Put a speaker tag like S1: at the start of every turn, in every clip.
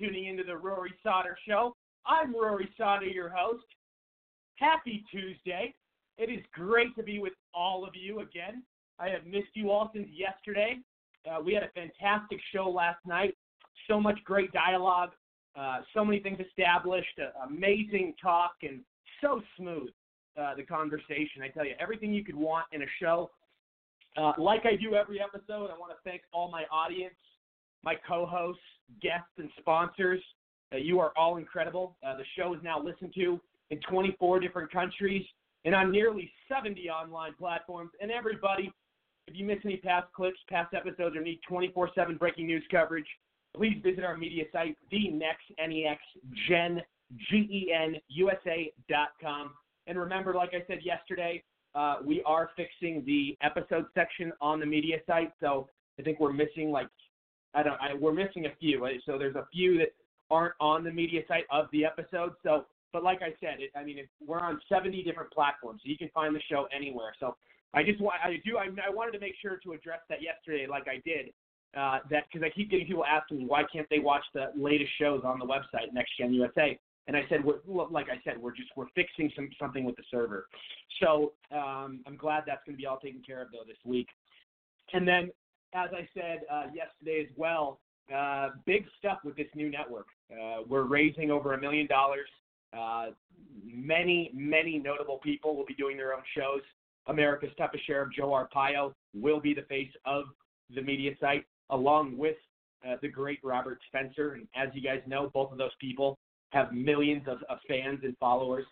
S1: Tuning into the Rory Sauter Show. I'm Rory Sauter, your host. Happy Tuesday. It is great to be with all of you again. I have missed you all since yesterday. Uh, we had a fantastic show last night. So much great dialogue, uh, so many things established, uh, amazing talk, and so smooth uh, the conversation. I tell you, everything you could want in a show. Uh, like I do every episode, I want to thank all my audience, my co-hosts, guests, and sponsors. Uh, you are all incredible. Uh, the show is now listened to in 24 different countries and on nearly 70 online platforms. And everybody, if you miss any past clips, past episodes, or need 24/7 breaking news coverage, please visit our media site, the next NEX Gen G-E-N USA.com. And remember, like I said yesterday, uh, we are fixing the episode section on the media site. So I think we're missing like I don't I, we're missing a few. So there's a few that aren't on the media site of the episode. So, but like I said, it, I mean, it, we're on 70 different platforms, so you can find the show anywhere. So I just want I do I, I wanted to make sure to address that yesterday, like I did. Uh, that because I keep getting people asking me why can't they watch the latest shows on the website Next Gen USA, and I said, like I said, we're just we're fixing some something with the server. So um, I'm glad that's going to be all taken care of though this week. And then, as I said uh, yesterday as well, uh, big stuff with this new network. Uh, we're raising over a million dollars. Uh, many, many notable people will be doing their own shows. America's Toughest Sheriff Joe Arpaio will be the face of the media site, along with uh, the great Robert Spencer. And as you guys know, both of those people have millions of, of fans and followers.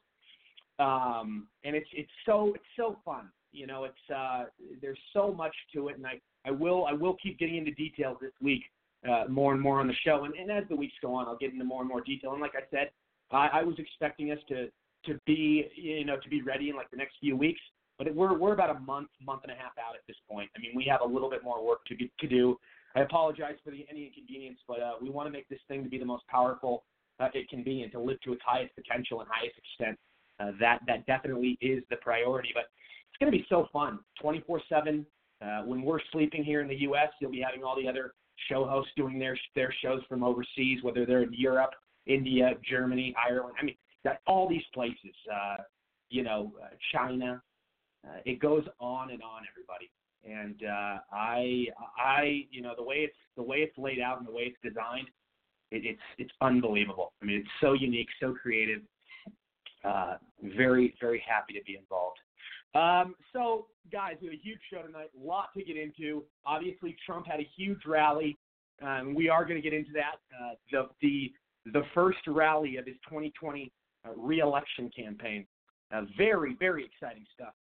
S1: Um, and it's it's so it's so fun. You know, it's uh, there's so much to it, and I, I will I will keep getting into details this week, uh, more and more on the show. And, and as the weeks go on, I'll get into more and more detail. And like I said, I, I was expecting us to to be you know to be ready in like the next few weeks, but we're we're about a month month and a half out at this point. I mean, we have a little bit more work to get, to do. I apologize for the any inconvenience, but uh, we want to make this thing to be the most powerful uh, it can be and to live to its highest potential and highest extent. Uh, that that definitely is the priority. But it's going to be so fun, 24/7. Uh, when we're sleeping here in the U.S., you'll be having all the other show hosts doing their their shows from overseas, whether they're in Europe, India, Germany, Ireland. I mean, that all these places. Uh, you know, uh, China. Uh, it goes on and on, everybody. And uh, I, I, you know, the way it's the way it's laid out and the way it's designed, it, it's it's unbelievable. I mean, it's so unique, so creative. Uh, very very happy to be involved. Um, so, guys, we have a huge show tonight. A lot to get into. Obviously, Trump had a huge rally. Um, we are going to get into that. Uh, the the the first rally of his 2020 uh, reelection campaign. Uh, very very exciting stuff.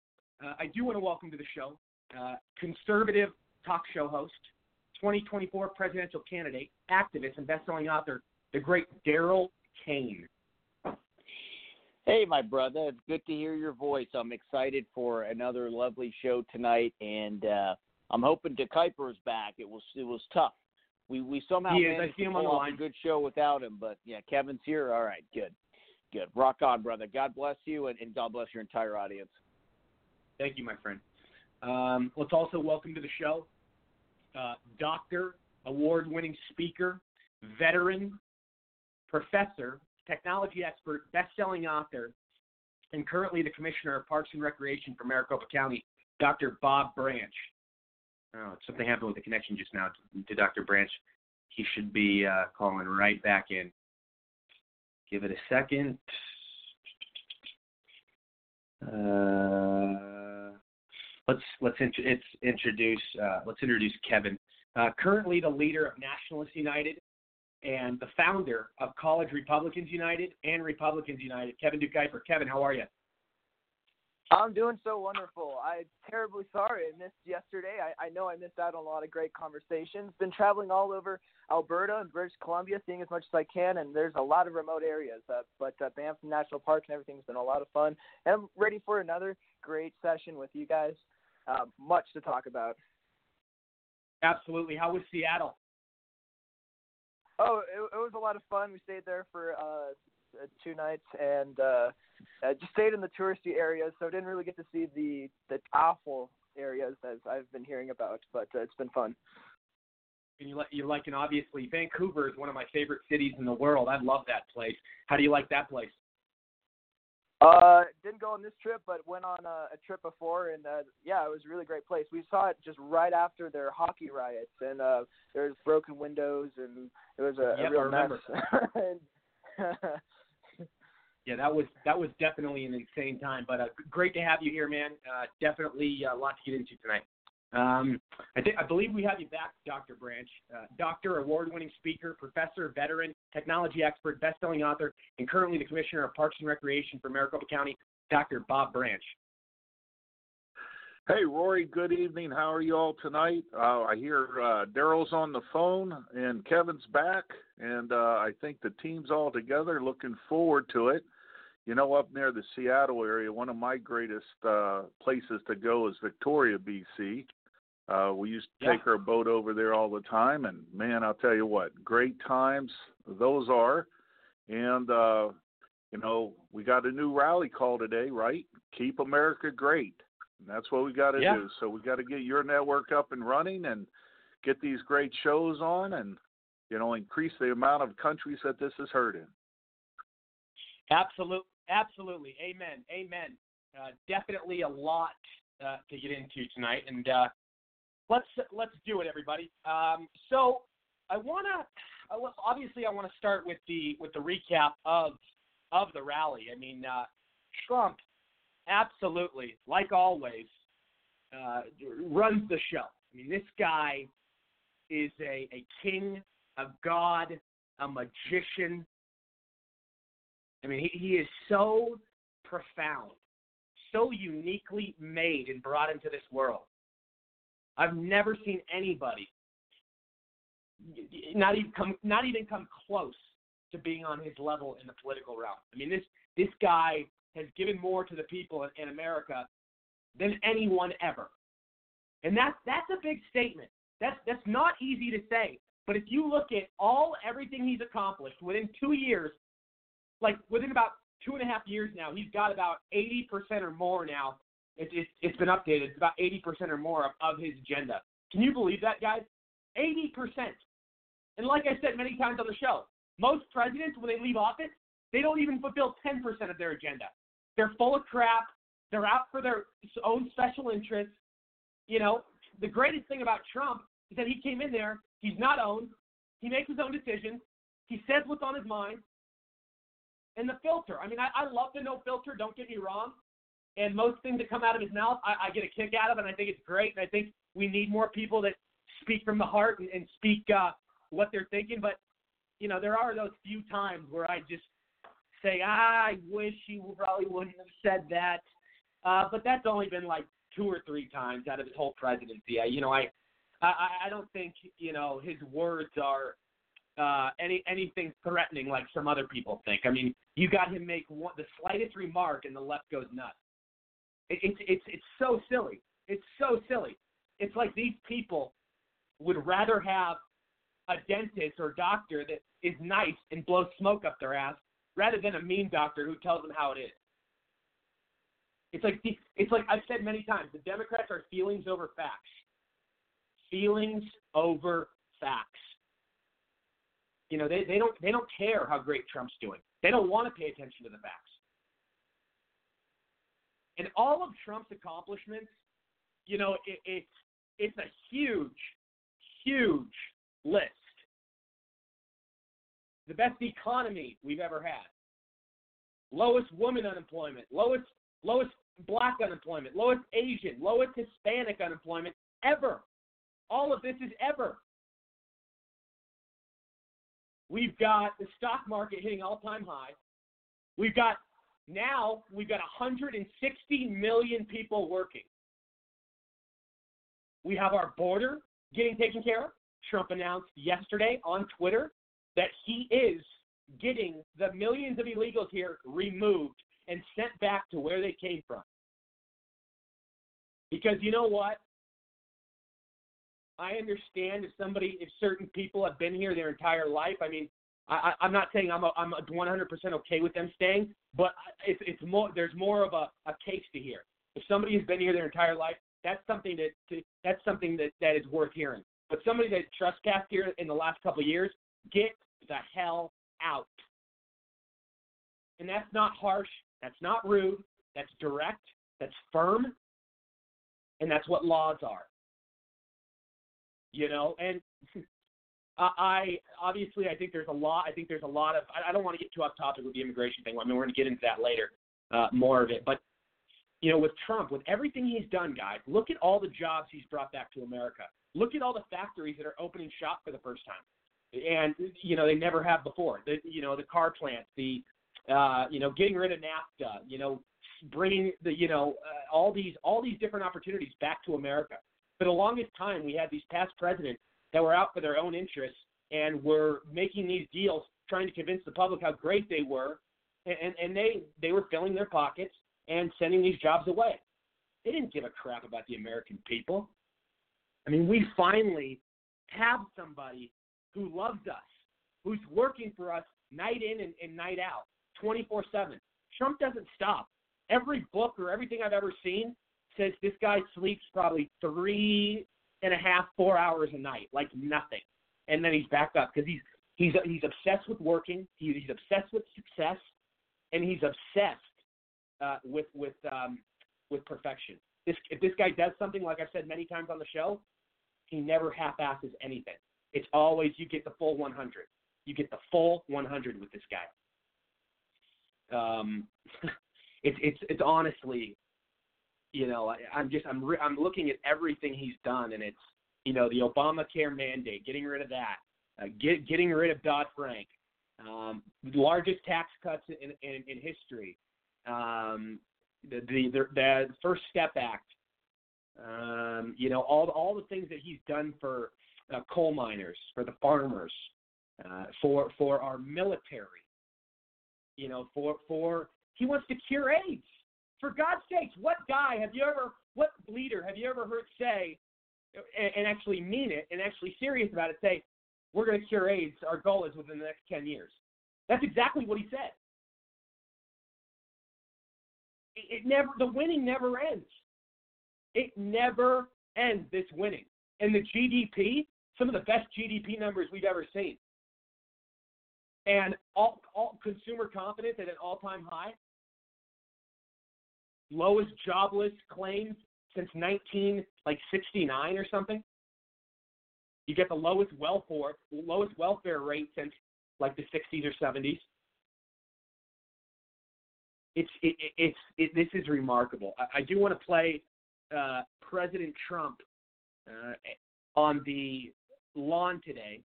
S1: Uh, I do want to welcome to the show uh, conservative talk show host, 2024 presidential candidate, activist, and best-selling author, the great Daryl Kane.
S2: Hey, my brother. It's good to hear your voice. I'm excited for another lovely show tonight, and uh, I'm hoping DeKuyper is back. It was it was tough. We we somehow
S1: he
S2: managed to pull off a good show without him, but yeah, Kevin's here. All right, good, good. Rock on, brother. God bless you, and, and God bless your entire audience.
S1: Thank you, my friend. Um, let's also welcome to the show uh, doctor, award winning speaker, veteran, professor, technology expert, best selling author, and currently the commissioner of Parks and Recreation for Maricopa County, Dr. Bob Branch. Oh, something happened with the connection just now to, Dr. Branch. He should be uh, calling right back in. Give it a second. Uh, let's let's, int- it's introduce uh, let's introduce Kevin. Uh, currently the leader of Nationalists United and the founder of College Republicans United and Republicans United. Kevin DeKuyper. Kevin, how are you?
S3: I'm doing so wonderful. I'm terribly sorry I missed yesterday. I, I know I missed out on a lot of great conversations. Been traveling all over Alberta and British Columbia, seeing as much as I can, and there's a lot of remote areas. Uh, but uh, Banff National Park and everything's been a lot of fun. And I'm ready for another great session with you guys. Uh, much to talk about.
S1: Absolutely. How was Seattle?
S3: Oh, it, it was a lot of fun. We stayed there for uh, two nights and uh, just stayed in the touristy areas, so didn't really get to see the the awful areas as I've been hearing about. But uh, it's been fun.
S1: And you like you like and obviously Vancouver is one of my favorite cities in the world. I love that place. How do you like that place?
S3: Uh, didn't go on this trip, but went on a, a trip before, and uh, yeah, it was a really great place. We saw it just right after their hockey riots, and uh, there was broken windows, and it was a,
S1: Yep,
S3: a real mess. and,
S1: Yeah, that was that was definitely an insane time. But uh, great to have you here, man. Uh, definitely a lot to get into tonight. Um, I think I believe we have you back, Dr. Branch, uh, doctor, award-winning speaker, professor, veteran, technology expert, best-selling author, and currently the commissioner of Parks and Recreation for Maricopa County, Dr. Bob Branch.
S4: Hey, Rory, good evening. How are you all tonight? Uh, I hear uh, Daryl's on the phone and Kevin's back, and uh, I think the team's all together. Looking forward to it. You know, up near the Seattle area, one of my greatest uh, places to go is Victoria, BC. Uh, we used to
S1: Yeah.
S4: take our boat over there all the time, and man, I'll tell you what, great times those are. And uh, you know, we got a new rally call today, right? Keep America great. And that's what we got to
S1: Yeah.
S4: do. So we got to get your network up and running and get these great shows on and you know increase the amount of countries that this is heard in.
S1: Absolutely, absolutely. Amen. Amen. Uh, definitely a lot uh, to get into tonight, and uh, let's let's do it, everybody. Um, so I wanna obviously I want to start with the with the recap of of the rally. I mean, uh, Trump absolutely, like always, uh, runs the show. I mean, this guy is a, a king, a god, a magician. I mean, he, he is so profound, so uniquely made and brought into this world. I've never seen anybody not even come not even come close to being on his level in the political realm. I mean, this this guy has given more to the people in, in America than anyone ever, and that's that's a big statement. That's that's not easy to say. But if you look at all everything he's accomplished within two years, like within about two and a half years now, he's got about eighty percent or more now. It, it, it's been updated. It's about eighty percent or more of, of his agenda. Can you believe that, guys? Eighty percent. And like I said many times on the show, most presidents, when they leave office, they don't even fulfill 10% of their agenda. They're full of crap. They're out for their own special interests. You know, the greatest thing about Trump is that he came in there. He's not owned. He makes his own decisions. He says what's on his mind. And the filter. I mean, I, I love the no filter. Don't get me wrong. And most things that come out of his mouth, I, I get a kick out of, and I think it's great. And I think we need more people that speak from the heart and, and speak uh, what they're thinking. But you know, there are those few times where I just say, I wish he probably wouldn't have said that. Uh, but that's only been like two or three times out of his whole presidency. I, you know, I, I, I don't think you know his words are uh, any anything threatening like some other people think. I mean, you got him make one, the slightest remark and the left goes nuts. It, it's it's it's so silly. It's so silly. It's like these people would rather have a dentist or doctor that is nice and blows smoke up their ass rather than a mean doctor who tells them how it is. It's like the, it's like I've said many times, the Democrats are feelings over facts. Feelings over facts. You know, they, they don't they don't care how great Trump's doing. They don't want to pay attention to the facts. And all of Trump's accomplishments, you know, it, it's it's a huge, huge list. The best economy we've ever had. Lowest woman unemployment, lowest lowest black unemployment, lowest Asian, lowest Hispanic unemployment ever. All of this is ever. We've got the stock market hitting all-time high. We've got now we've got 160 million people working. We have our border getting taken care of. Trump announced yesterday on Twitter that he is getting the millions of illegals here removed and sent back to where they came from. Because you know what? I understand if somebody, if certain people have been here their entire life. I mean, I, I'm not saying I'm a, I'm a 100% okay with them staying, but it's it's more. There's more of a, a case to hear. If somebody has been here their entire life, that's something that to, that's something that that is worth hearing. But somebody that trespassed here in the last couple of years, get the hell out. And that's not harsh. That's not rude. That's direct. That's firm. And that's what laws are. You know, and I obviously I think there's a lot. I think there's a lot of. I, I don't want to get too off topic with the immigration thing. I mean, we're going to get into that later, uh, more of it. But you know, with Trump, with everything he's done, guys, look at all the jobs he's brought back to America. Look at all the factories that are opening shop for the first time, and you know they never have before. The you know the car plants, the uh, you know getting rid of NAFTA, you know bringing the you know uh, all these all these different opportunities back to America. For the longest time, we had these past presidents that were out for their own interests and were making these deals, trying to convince the public how great they were, and and they they were filling their pockets and sending these jobs away. They didn't give a crap about the American people. I mean, we finally have somebody who loves us, who's working for us night in and, and night out, 24 7. Trump doesn't stop. Every book or everything I've ever seen says this guy sleeps probably three and a half, four hours a night, like nothing, and then he's back up because he's he's he's obsessed with working. He, he's obsessed with success, and he's obsessed uh, with with um, with perfection. This if this guy does something like I've said many times on the show, he never half-asses anything. It's always you get the full 100. You get the full 100 with this guy. Um, it's it's it's honestly, you know, I, I'm just I'm re- I'm looking at everything he's done, and it's you know the Obamacare mandate, getting rid of that, uh, get, getting rid of Dodd Frank, um, the largest tax cuts in in, in history, um, the, the the the First Step Act, um, you know all all the things that he's done for uh, coal miners, for the farmers, uh, for for our military, you know, for for he wants to cure AIDS. For God's sakes, what guy have you ever, what leader have you ever heard say, and, and actually mean it, and actually serious about it, say, we're going to cure AIDS. Our goal is within the next ten years. That's exactly what he said. It, it never, the winning never ends. It never ends. This winning and the GDP, some of the best GDP numbers we've ever seen and all, all consumer confidence at an all-time high. Lowest jobless claims since 19 like 69 or something. You get the lowest welfare lowest welfare rate since like the 60s or 70s. It's it, it's it, this is remarkable. I, I do want to play uh, President Trump uh, on the lawn today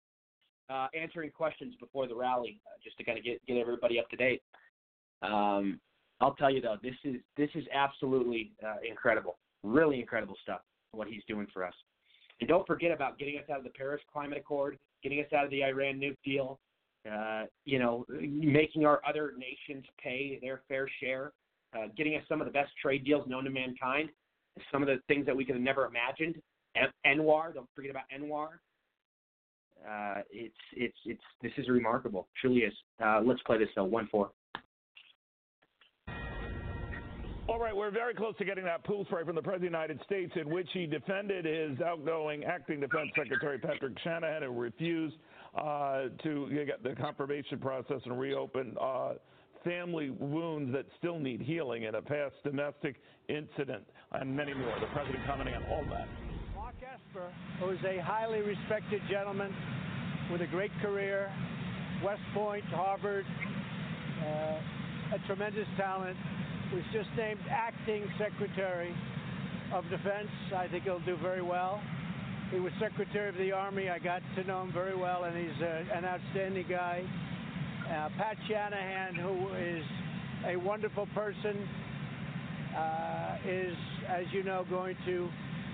S1: uh, answering questions before the rally, uh, just to kind of get get everybody up to date. Um, I'll tell you though, this is this is absolutely uh, incredible, really incredible stuff. What he's doing for us, and don't forget about getting us out of the Paris Climate Accord, getting us out of the Iran nuke deal. Uh, you know, making our other nations pay their fair share, uh, getting us some of the best trade deals known to mankind, some of the things that we could have never imagined. ANWR, don't forget about ANWR uh, it's it's it's this is remarkable, truly is. Uh, let's play this though, one four.
S5: All right, we're very close to getting that pool spray from the President of the United States, in which he defended his outgoing acting Defense Secretary Patrick Shanahan, who refused uh, to get the confirmation process and reopen uh, family wounds that still need healing in a past domestic incident, and many more. The president commenting on all that.
S6: Mark Esper, who is a highly respected gentleman with a great career, West Point, Harvard, uh, a tremendous talent, was just named acting Secretary of Defense. I think he'll do very well. He was Secretary of the Army. I got to know him very well, and he's a, uh, an outstanding guy. Uh, Pat Shanahan, who is a wonderful person, uh, is, as you know, going to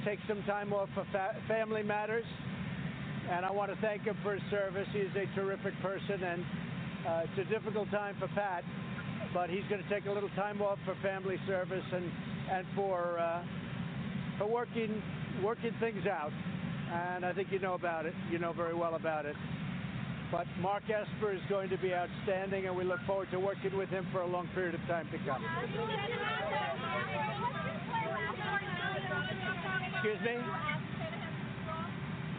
S6: take some time off for fa- family matters. And I want to thank him for his service. He's a terrific person, and uh, it's a difficult time for Pat, but he's going to take a little time off for family service and and for uh, for working working things out. And I think you know about it. You know very well about it. But Mark Esper is going to be outstanding, and we look forward to working with him for a long period of time to come. Excuse me?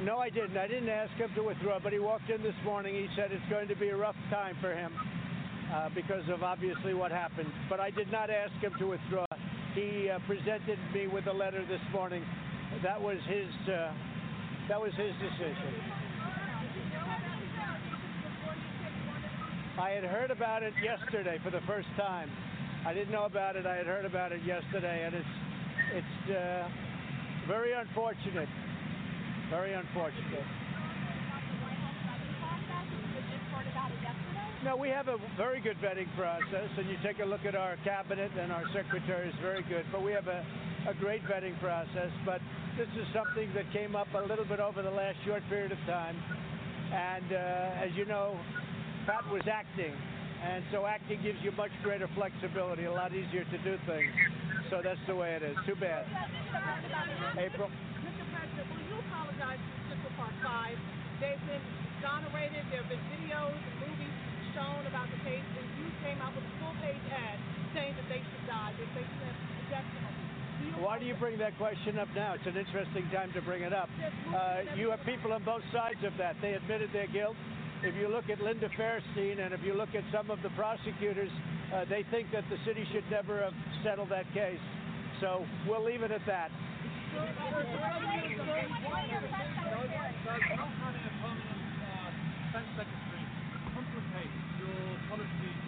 S6: No, I didn't. I didn't ask him to withdraw, but he walked in this morning. He said it's going to be a rough time for him uh, because of obviously what happened. But I did not ask him to withdraw. He uh, presented me with a letter this morning. That was his. Uh, that was his decision. I had heard about it yesterday for the first time. I didn't know about it. I had heard about it yesterday, and it's it's uh, very unfortunate. Very unfortunate. No, we have a very good vetting process, and you take a look at our cabinet and our secretary is very good. But we have a, a great vetting process. But this is something that came up a little bit over the last short period of time. And uh, as you know, Pat was acting, and so acting gives you much greater flexibility, a lot easier to do things. So that's the way it is. Too bad. April.
S7: Mr. President, will you apologize to Central Park 5? They've been exonerated. There have been videos movies shown about the case, and you came out with a full-page ad saying that they should die. They're facing a death penalty. Do
S6: Why do you bring that question up now? It's an interesting time to bring it up. Uh, you have people on both sides of that. They admitted their guilt. If you look at Linda Fairstein and if you look at some of the prosecutors, uh, they think that the city should never have settled that case. So we'll leave it at that.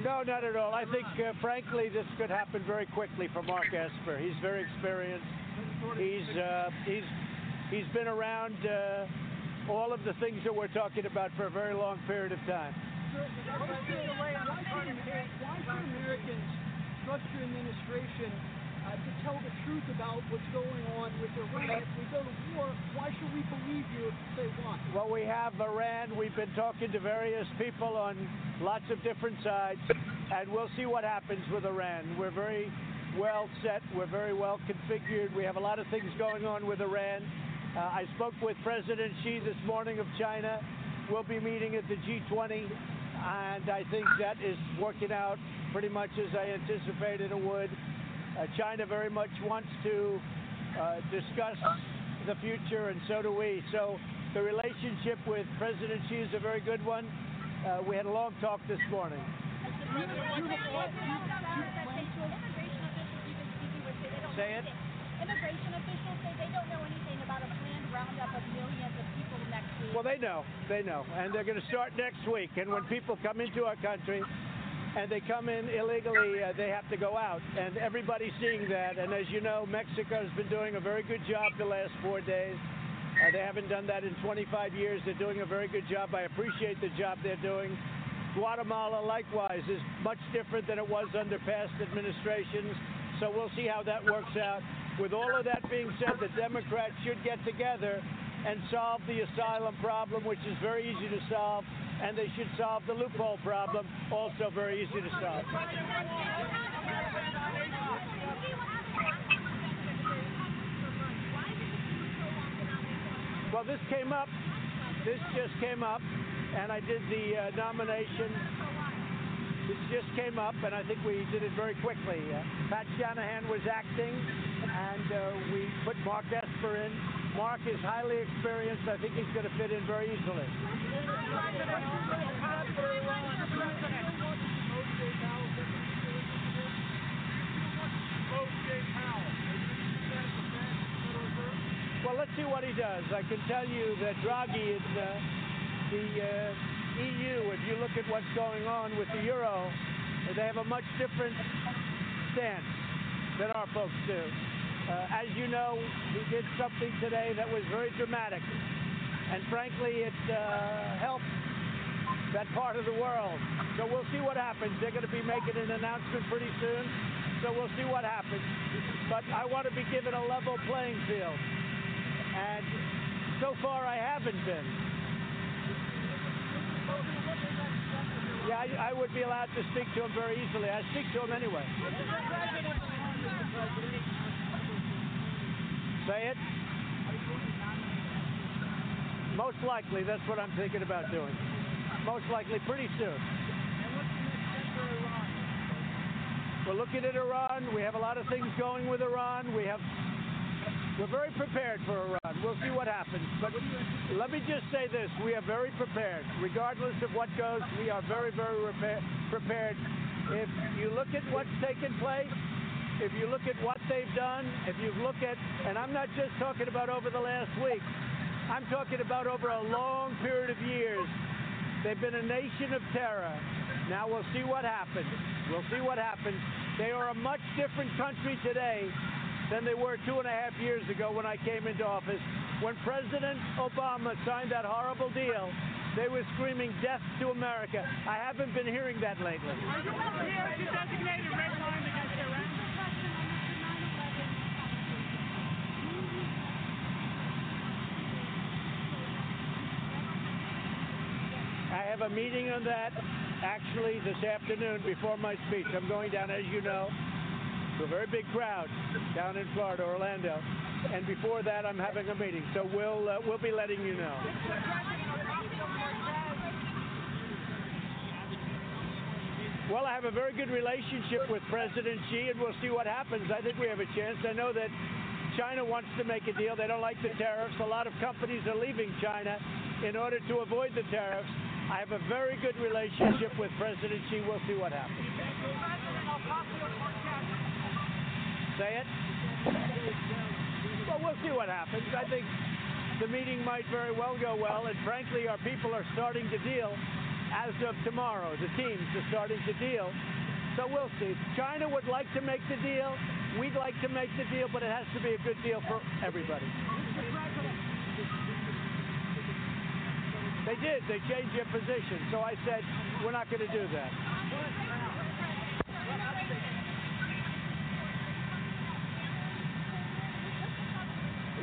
S6: No, not at all. I think, uh, frankly, this could happen very quickly for Mark Esper. He's very experienced. He's uh, he's he's been around uh, all of the things that we're talking about for a very long period of time.
S8: Why should Americans trust your administration uh, to tell the truth about what's going on with Iran? If we go to war, why should we believe you if you say why?
S6: Well, we have Iran. We've been talking to various people on lots of different sides, and we'll see what happens with Iran. We're very well set. We're very well configured. We have a lot of things going on with Iran. Uh, I spoke with President Xi this morning of China. We'll be meeting at the G20, and I think that is working out pretty much as I anticipated it would. Uh, China very much wants to uh, discuss the future, and so do we. So the relationship with President Xi is a very good one. Uh, we had a long talk this morning. Say it.
S9: Immigration officials say they don't know anything about a planned roundup of millions of people next week.
S6: Well, they know. They know. And they're going to start next week. And when people come into our country and they come in illegally, uh, they have to go out. And everybody's seeing that. And as you know, Mexico has been doing a very good job the last four days. Uh, they haven't done that in 25 years. They're doing a very good job. I appreciate the job they're doing. Guatemala, likewise, is much different than it was under past administrations. So we'll see how that works out. With all of that being said, the Democrats should get together and solve the asylum problem, which is very easy to solve, and they should solve the loophole problem, also very easy to solve. Well, this came up. This just came up, and I did the uh, nomination. This just came up, and I think we did it very quickly. Uh, Pat Shanahan was acting, and uh, we put Mark Esper in. Mark is highly experienced. I think he's going to fit in very easily. Well, let's see what he does. I can tell you that Draghi is uh, the uh, EU. If you look at what's going on with the euro, they have a much different stance than our folks do. Uh, as you know, he did something today that was very dramatic, and frankly, it uh, helped that part of the world. So we'll see what happens. They're going to be making an announcement pretty soon, so we'll see what happens. But I want to be given a level playing field, and so far I haven't been. Yeah, I, I would be allowed to speak to him very easily. I speak to him anyway. Say it. Most likely, that's what I'm thinking about doing. Most likely, pretty soon. We're looking at Iran. We have a lot of things going with Iran. We have. We're very prepared for Iran. We'll see what happens. But let me just say this: we are very prepared. Regardless of what goes, we are very, very repair, prepared. If you look at what's taken place, if you look at what they've done, if you look at, and I'm not just talking about over the last week, I'm talking about over a long period of years. They've been a nation of terror. Now we'll see what happens. We'll see what happens. They are a much different country today than they were two and a half years ago when I came into office. When President Obama signed that horrible deal they were screaming death to America. I haven't been hearing that lately.
S7: Are you prepared to designate a red line against Iran?
S6: I have a meeting on that actually this afternoon before my speech. I'm going down, as you know, to a very big crowd down in Florida, Orlando. And before that, I'm having a meeting. So we'll uh, we'll be letting you know. Well, I have a very good relationship with President Xi, and we'll see what happens. I think we have a chance. I know that China wants to make a deal. They don't like the tariffs. A lot of companies are leaving China in order to avoid the tariffs. I have a very good relationship with President Xi. We'll see what happens. Say it? Well, we'll see what happens. I think the meeting might very well go well, and frankly, our people are starting to deal as of tomorrow. The teams are starting to deal. So we'll see. China would like to make the deal. We'd like to make the deal, but it has to be a good deal for everybody. They did. They changed their position. So I said, we're not going to do that.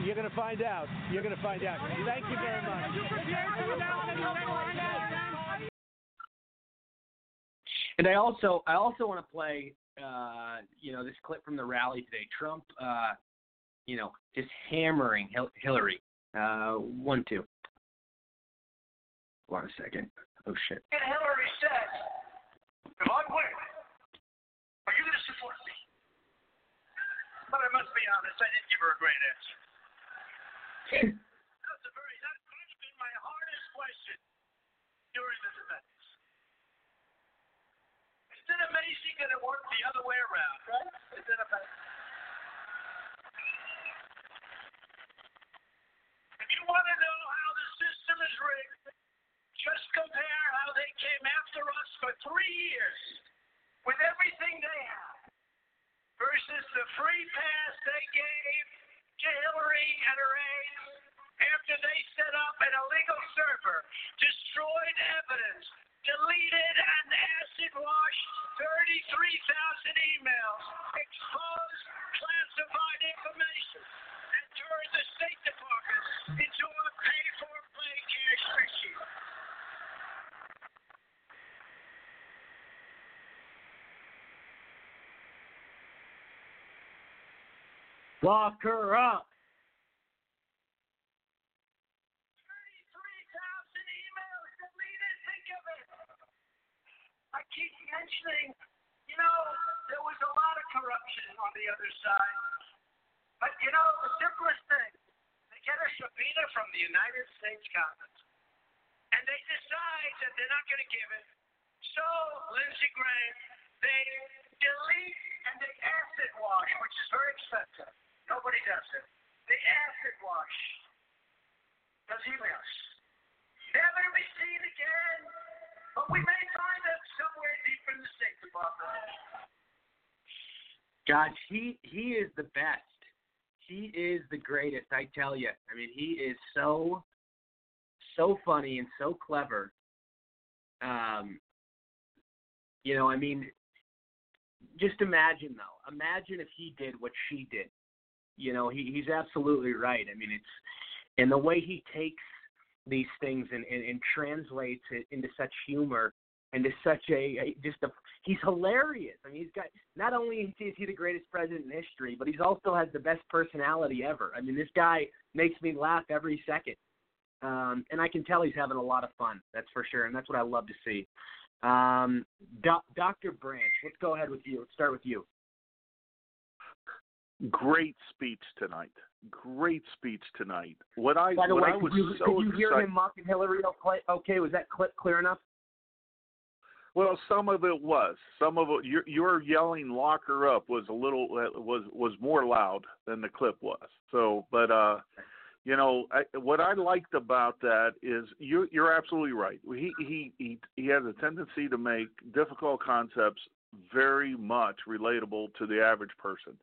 S6: You're going to find out. You're going to find out. Thank you very much.
S1: And I also I also want to play uh, you know this clip from the rally today. Trump, uh, you know, just hammering Hil- Hillary. Uh, one two. Hold on a second. Oh shit.
S10: And Hillary says, if I win, are you going to support me? But I must be honest, I didn't give her a great answer. That's a very, that, that's been my hardest question during the debates. Isn't it amazing that it worked the other way around, right? Isn't it amazing? If you want to know how the system is rigged, just compare how they came after us for three years with everything they had versus the free pass they gave to Hillary and her aides after they set up an illegal server, destroyed evidence, deleted and
S1: Lock her up. He is the best. He is the greatest, I tell you. I mean, he is so so funny and so clever. Um, you know, I mean, just imagine though. Imagine if he did what she did. You know, he he's absolutely right. I mean, it's and the way he takes these things and, and, and translates it into such humor and to such a, just a he's hilarious. I mean, he's got not only is he the greatest president in history, but he's also has the best personality ever. I mean, this guy makes me laugh every second, um, and I can tell he's having a lot of fun. That's for sure, and that's what I love to see. Um, Dr. Branch, let's go ahead with you. Let's start with you.
S4: Great speech tonight. Great speech tonight. What I
S1: By the
S4: what
S1: way,
S4: I was
S1: could you,
S4: so
S1: could you hear
S4: excited-
S1: him mocking Hillary? Okay, okay, was that clip clear enough?
S4: Well, some of it was. Some of it. Your, your yelling "lock her up" was a little was was more loud than the clip was. So, but uh, you know, I, what I liked about that is you you're absolutely right. He he he he has a tendency to make difficult concepts very much relatable to the average person.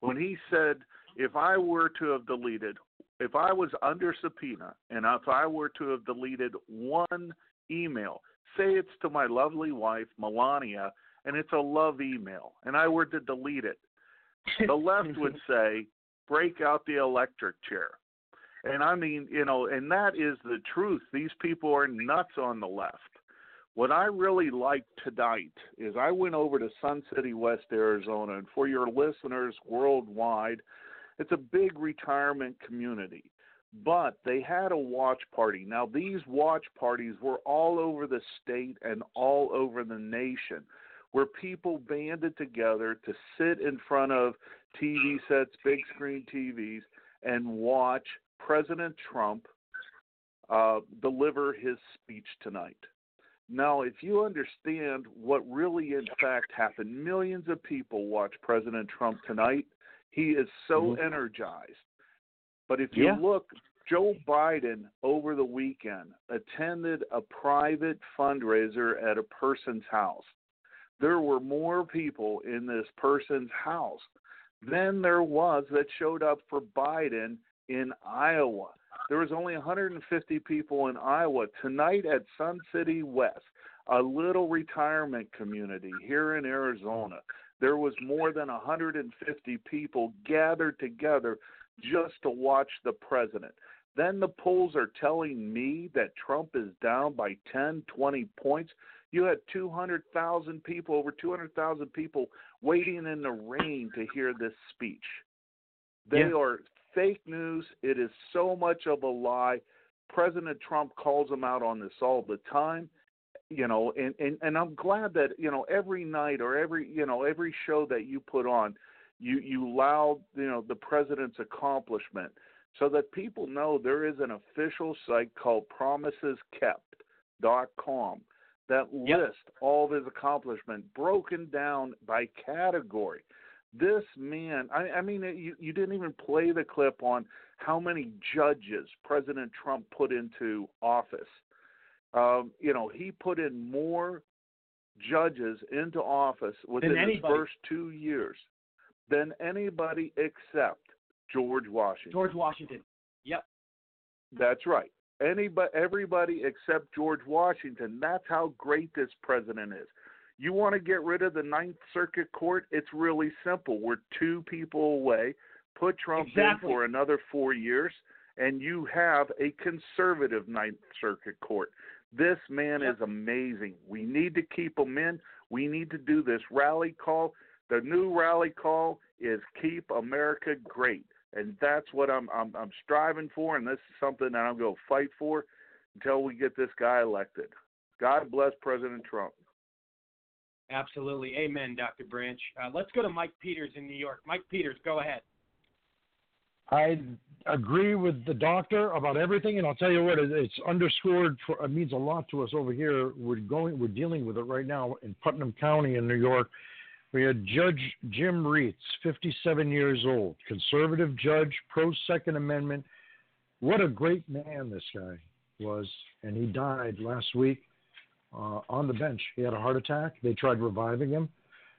S4: When he said, "If I were to have deleted if I was under subpoena and if I were to have deleted one email, say it's to my lovely wife, Melania, and it's a love email, and I were to delete it, the left would say, break out the electric chair. And I mean, you know, and that is the truth. These people are nuts on the left. What I really liked tonight is I went over to Sun City, West Arizona, and for your listeners worldwide, it's a big retirement community. But they had a watch party. Now, these watch parties were all over the state and all over the nation, where people banded together to sit in front of TV sets, big screen TVs, and watch President Trump uh, deliver his speech tonight. Now, if you understand what really, in fact, happened, millions of people watch President Trump tonight. He is so mm-hmm. energized. But if you
S2: yeah.
S4: look, Joe Biden over the weekend attended a private fundraiser at a person's house. There were more people in this person's house than there was that showed up for Biden in Iowa. There was only 150 people in Iowa tonight at Sun City West, a little retirement community here in Arizona. There was more than 150 people gathered together just to watch the president. Then the polls are telling me that Trump is down by 10, 20 points. You had 200,000 people, over 200,000 people waiting in the rain to hear this speech. They
S2: yeah.
S4: are fake news. It is so much of a lie. President Trump calls them out on this all the time. You know, and, and, and I'm glad that, you know, every night or every you know, every show that you put on, you, you allow, you know, the president's accomplishment so that people know there is an official site called promiseskept.com that
S2: yep.
S4: lists all of his accomplishment broken down by category. This man i, I mean you, you didn't even play the clip on how many judges president trump put into office. Um, you know he put in more judges into office within his first two years than anybody except george washington
S1: george washington yep
S4: that's right anybody everybody except george washington that's how great this president is you want to get rid of the Ninth Circuit Court? It's really simple. We're two people away. Put Trump
S1: exactly.
S4: in for another four years, and you have a conservative Ninth Circuit Court. This man
S1: yep.
S4: is amazing. We need to keep him in. We need to do this rally call. The new rally call is "Keep America Great," and that's what I'm I'm, I'm striving for, and this is something that I'm going to fight for until we get this guy elected. God bless President Trump.
S1: Absolutely. Amen, Dr. Branch. Uh, let's go to Mike Peters in New York. Mike Peters, go ahead.
S11: I agree with the doctor about everything, and I'll tell you what, it's underscored. For, it means a lot to us over here. We're going, we're dealing with it right now in Putnam County in New York. We had Judge Jim Reitz, 57 years old, conservative judge, pro Second Amendment. What a great man this guy was, and he died last week uh, on the bench. He had a heart attack. They tried reviving him.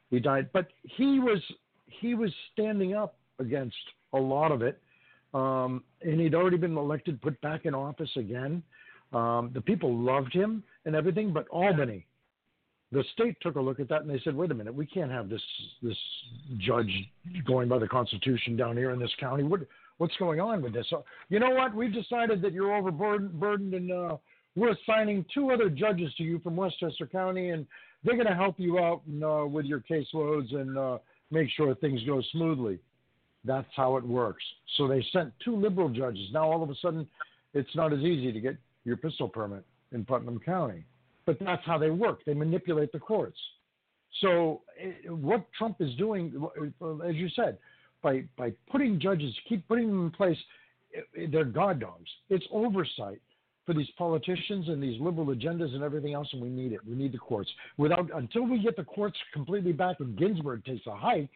S11: He died, but he was he was standing up against a lot of it, um, and he'd already been elected, put back in office again. Um, the people loved him and everything, but Albany, the state took a look at that and they said, "Wait a minute, we can't have this this judge going by the Constitution down here in this county. What what's going on with this? So, you know what? We've decided that you're overburdened and uh, we're assigning two other judges to you from Westchester County, and they're going to help you out uh, with your caseloads and uh, make sure things go smoothly. That's how it works. So they sent two liberal judges. Now all of a sudden, it's not as easy to get your pistol permit in Putnam County. But that's how they work. They manipulate the courts. So eh, what Trump is doing, eh, as you said, by by putting judges, keep putting them in place, eh, they're god dogs. It's oversight for these politicians and these liberal agendas and everything else, and we need it. We need the courts. Without until we get the courts completely back and Ginsburg takes a hike,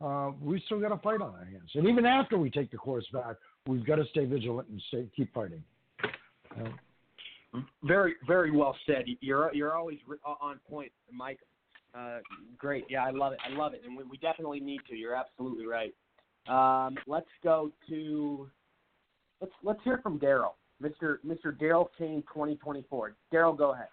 S11: uh, we still got a fight on our hands. And even after we take the courts back, we've got to stay vigilant and stay keep fighting.
S1: Very, very well said. You're you're always on point, Mike. Uh, great. Yeah, I love it. I love it, and we, we definitely need to. You're absolutely right. Um, let's go to
S12: let's let's hear from Daryl, Mr. Mr. Daryl Kane, 2024. Daryl, go ahead.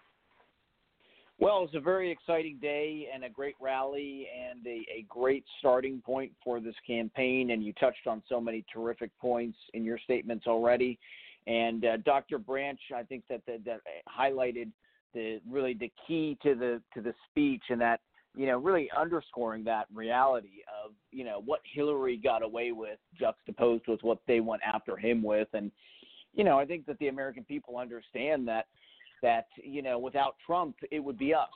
S2: Well, it's a very exciting day and a great rally and a, a great starting point for this campaign. And you touched on so many terrific points in your statements already. And uh, Dr. Branch, I think that, that that highlighted the really the key to the to the speech and that you know really underscoring that reality of you know what Hillary got away with juxtaposed with what they went after him with. And you know I think that the American people understand that that you know without Trump it would be us.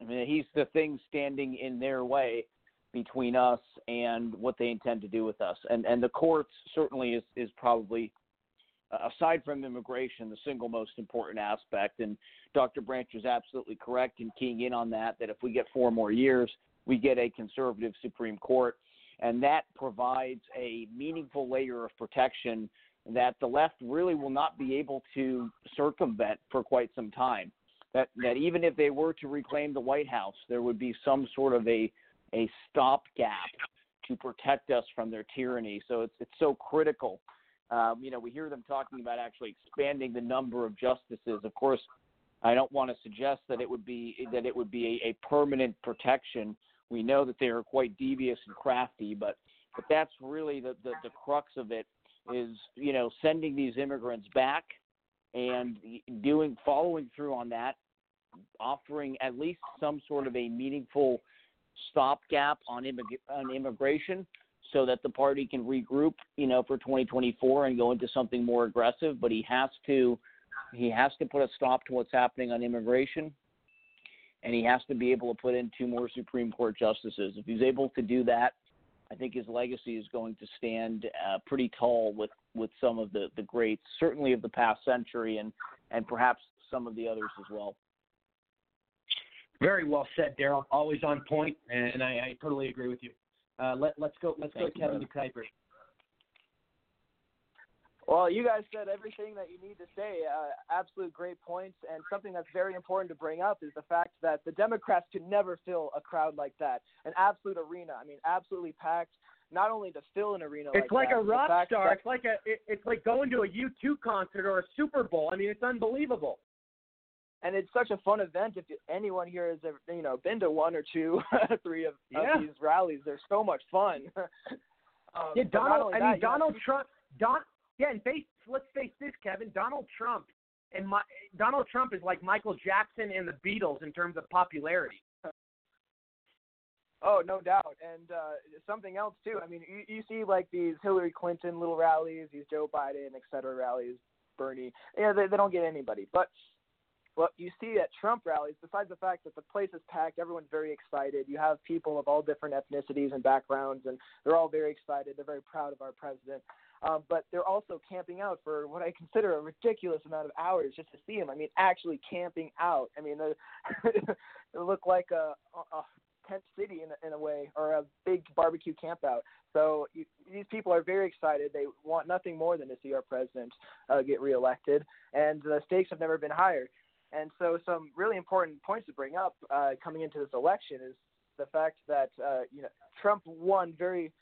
S2: I mean he's the thing standing in their way between us and what they intend to do with us. And and the courts certainly is is probably Uh, aside from immigration the single most important aspect. And Dr. Branch is absolutely correct in keying in on that. That if we get four more years, we get a conservative Supreme Court, and that provides a meaningful layer of protection that the left really will not be able to circumvent for quite some time. That that even if they were to reclaim the White House, there would be some sort of a a stopgap to protect us from their tyranny. So it's it's so critical. Um, you know, we hear them talking about actually expanding the number of justices. Of course, I don't want to suggest that it would be that it would be a, a permanent protection. We know that they are quite devious and crafty, but but that's really the, the the crux of it is you know sending these immigrants back and doing following through on that, offering at least some sort of a meaningful stopgap on, immig- on immigration so that the party can regroup, you know, for 2024 and go into something more aggressive. But he has to he has to put a stop to what's happening on immigration, and he has to be able to put in two more Supreme Court justices. If he's able to do that, I think his legacy is going to stand uh, pretty tall with with some of the the greats, certainly of the past century, and and perhaps some of the others as well.
S12: Very well said, Daryl. Always on point, and I, I totally agree with you. Uh, let, let's go. Let's
S2: Thank
S12: go,
S2: you,
S12: Kevin DeKuyper.
S3: Well, you guys said everything that you need to say. Uh, absolute great points. And something that's very important to bring up is the fact that the Democrats could never fill a crowd like that. An absolute arena. I mean, absolutely packed. Not only to fill an arena
S1: It's
S3: like
S1: like
S3: that,
S1: a rock star.
S3: that-
S1: It's like a. It, it's like going to a U2 concert or a Super Bowl. I mean, it's unbelievable.
S3: And it's such a fun event. If anyone here has ever, you know, been to one or two, three of,
S1: Yeah.
S3: of these rallies, they're so much fun. um,
S1: Yeah, Donald. I
S3: that,
S1: mean, Donald Trump. Don. Yeah, and face. Let's face this, Kevin. Donald Trump and my, Donald Trump is like Michael Jackson and the Beatles in terms of popularity.
S3: Oh, no doubt. And uh, something else too. I mean, you, you see like these Hillary Clinton little rallies, these Joe Biden, et cetera, rallies, Bernie. Yeah, they, they don't get anybody. But what you see at Trump rallies, besides the fact that the place is packed, everyone's very excited. You have people of all different ethnicities and backgrounds, and they're all very excited. They're very proud of our president. Um, but they're also camping out for what I consider a ridiculous amount of hours just to see him. I mean, actually camping out. I mean, it looked like a, a tent city in a, in a way, or a big barbecue campout. So you, these people are very excited. They want nothing more than to see our president uh, get reelected, and the stakes have never been higher. And so, some really important points to bring up uh, coming into this election is the fact that uh, you know Trump won very,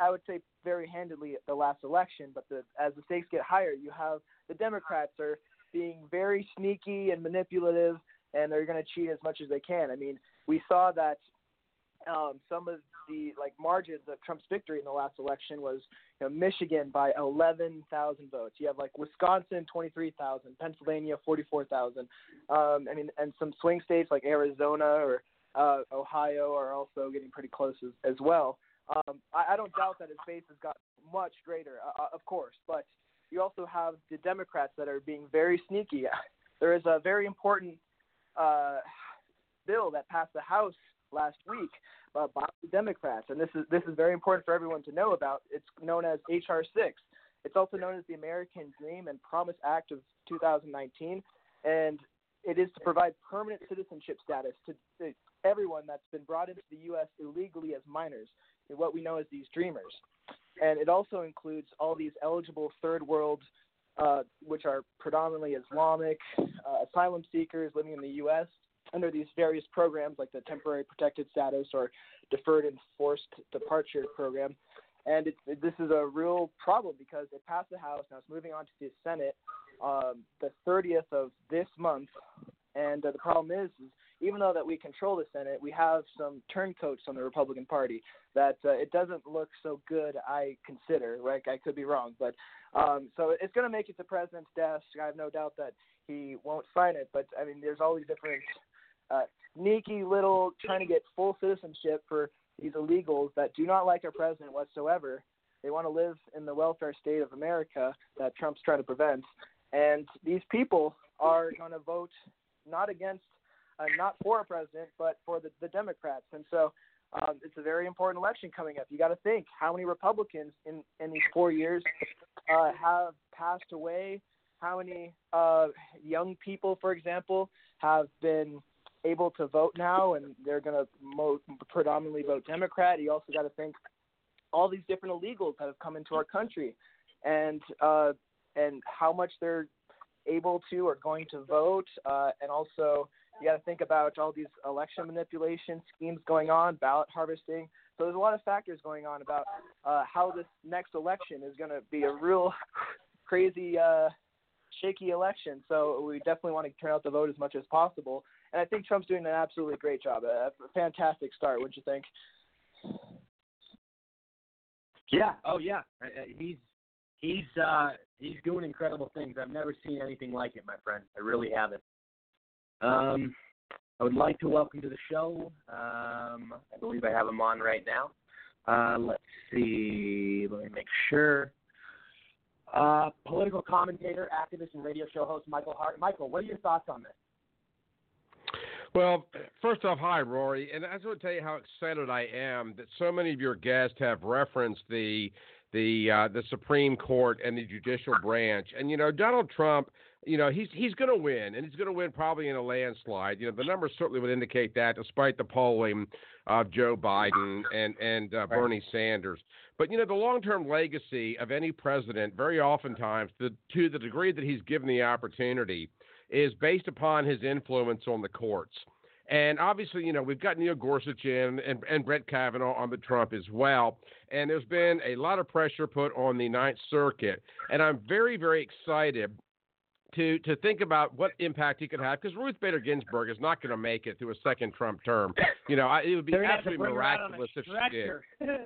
S3: I would say, very handedly the last election. But the, as the stakes get higher, you have the Democrats are being very sneaky and manipulative, and they're going to cheat as much as they can. I mean, we saw that um, some of the like margins of Trump's victory in the last election was you know, Michigan by 11,000 votes. You have like Wisconsin 23,000, Pennsylvania 44,000. Um, I mean, and some swing states like Arizona or uh, Ohio are also getting pretty close as, as well. Um, I, I don't doubt that his base has got much greater, uh, of course, but you also have the Democrats that are being very sneaky. There is a very important uh, bill that passed the House last week uh, by the Democrats, and this is this is very important for everyone to know about. It's known as HR six. It's also known as the American Dream and Promise Act of 2019, and it is to provide permanent citizenship status to, to everyone that's been brought into the U.S. illegally as minors, what we know as these dreamers. And it also includes all these eligible third world, uh, which are predominantly Islamic uh, asylum seekers living in the U.S. under these various programs like the temporary protected status or deferred and forced departure program. and it's this is a real problem because it passed the House, now it's moving on to the Senate um, the 30th of this month, and uh, the problem is, is even though that we control the Senate, we have some turncoats on the Republican Party that uh, it doesn't look so good. I consider, right? I could be wrong, but um, so it's going to make it to president's desk. I have no doubt that he won't sign it. But I mean, there's all these different uh, sneaky little trying to get full citizenship for these illegals that do not like our president whatsoever. They want to live in the welfare state of America that Trump's trying to prevent. And these people are going to vote not against, uh, not for a president, but for the, the Democrats. And so um, it's a very important election coming up. You got to think how many Republicans in, in these four years uh, have passed away, how many uh, young people, for example, have been able to vote now, and they're going to mo- predominantly vote Democrat. You also got to think all these different illegals that have come into our country, and uh, and how much they're able to or going to vote, uh, and also you got to think about all these election manipulation schemes going on, ballot harvesting. So there's a lot of factors going on about uh, how this next election is going to be a real crazy, uh, shaky election. So we definitely want to turn out the vote as much as possible. And I think Trump's doing an absolutely great job. A fantastic start, wouldn't you think?
S12: Yeah. Oh, yeah. He's he's uh he's doing incredible things. I've never seen anything like it, my friend. I really haven't. Um, I would like to welcome to the show. Um, I believe I have him on right now. Uh, let's see. Let me make sure. Uh, political commentator, activist, and radio show host Michael Hart. Michael, what are your thoughts on this?
S13: Well, first off, hi, Rory. And I just want to tell you how excited I am that so many of your guests have referenced the the uh, the Supreme Court and the judicial branch. And you know, Donald Trump, you know, he's he's going to win, and he's going to win probably in a landslide. You know, the numbers certainly would indicate that, despite the polling of Joe Biden and and uh, Bernie Sanders. But you know, the long-term legacy of any president, very oftentimes, to, to the degree that he's given the opportunity is based upon his influence on the courts. And obviously, you know, we've got Neil Gorsuch in and, and Brett Kavanaugh on the Trump as well. And there's been a lot of pressure put on the Ninth Circuit. And I'm very, very excited to to think about what impact he could have because Ruth Bader Ginsburg is not going to make it through a second Trump term. You know, I, it would be absolutely miraculous if she did.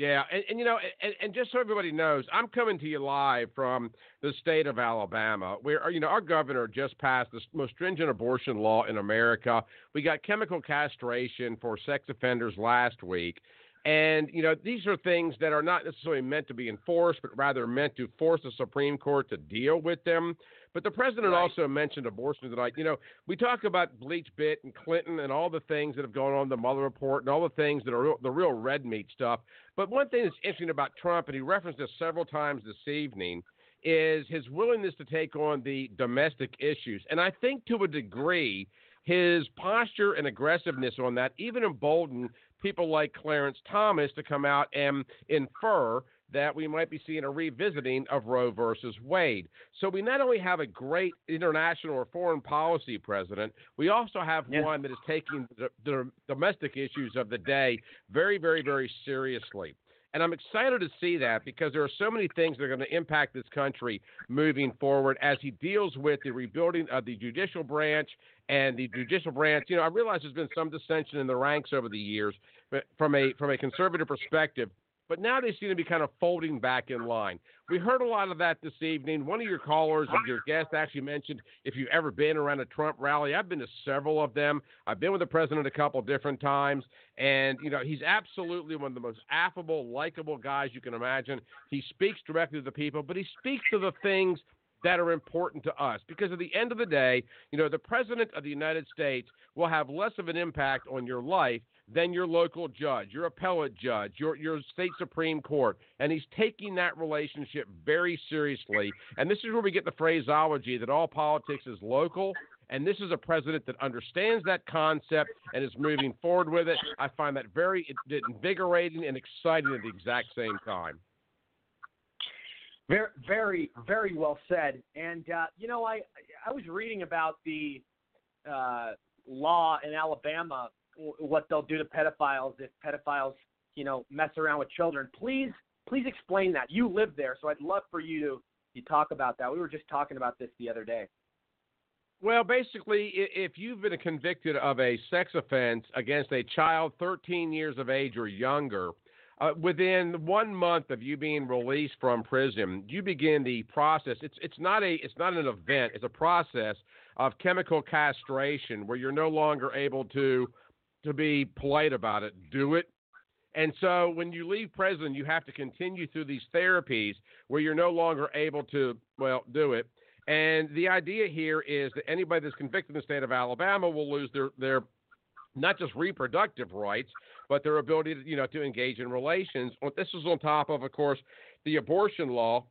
S13: Yeah, and, and you know, and, and, just so everybody knows, I'm coming to you live from the state of Alabama, where uh, you know our governor just passed the most stringent abortion law in America. We got chemical castration for sex offenders last week, and you know these are things that are not necessarily meant to be enforced, but rather meant to force the Supreme Court to deal with them. But the president right. also mentioned abortion tonight. You know, we talk about BleachBit and Clinton and all the things that have gone on, the Mueller report, and all the things that are real, the real red meat stuff. But one thing that's interesting about Trump, and he referenced this several times this evening, is his willingness to take on the domestic issues. And I think to a degree, his posture and aggressiveness on that even emboldened people like Clarence Thomas to come out and infer that we might be seeing a revisiting of Roe versus Wade. So we not only have a great international or foreign policy president, we also have yeah. one that is taking the, the domestic issues of the day very, very, very seriously. And I'm excited to see that because there are so many things that are going to impact this country moving forward as he deals with the rebuilding of the judicial branch and the judicial branch. You know, I realize there's been some dissension in the ranks over the years, but from a from a conservative perspective, but now they seem to be kind of folding back in line. We heard a lot of that this evening. One of your callers and your guest actually mentioned if you've ever been around a Trump rally. I've been to several of them. I've been with the president a couple different times, and you know he's absolutely one of the most affable, likable guys you can imagine. He speaks directly to the people, but he speaks to the things that are important to us. Because at the end of the day, you know, the President of the United States will have less of an impact on your life than your local judge, your appellate judge, your, your state Supreme Court. And he's taking that relationship very seriously. And this is where we get the phraseology that all politics is local. And this is a president that understands that concept and is moving forward with it. I find that very invigorating and exciting at the exact same time.
S12: Very, very, very well said. And uh, you know, I I was reading about the uh, law in Alabama what they'll do to pedophiles if pedophiles,
S1: you know, mess around with children. Please, please explain that. You live there, so I'd love for you to you talk about that. We were just talking about this the other day.
S13: Well, basically, if you've been convicted of a sex offense against a child 13 years of age or younger, uh, within one month of you being released from prison, you begin the process. It's it's not a it's not an event. It's a process of chemical castration where you're no longer able to to be polite about it. Do it. And so when you leave prison, you have to continue through these therapies where you're no longer able to well do it. And the idea here is that anybody that's convicted in the state of Alabama will lose their their not just reproductive rights, but their ability to you know to engage in relations. This is on top of, of course, the abortion law,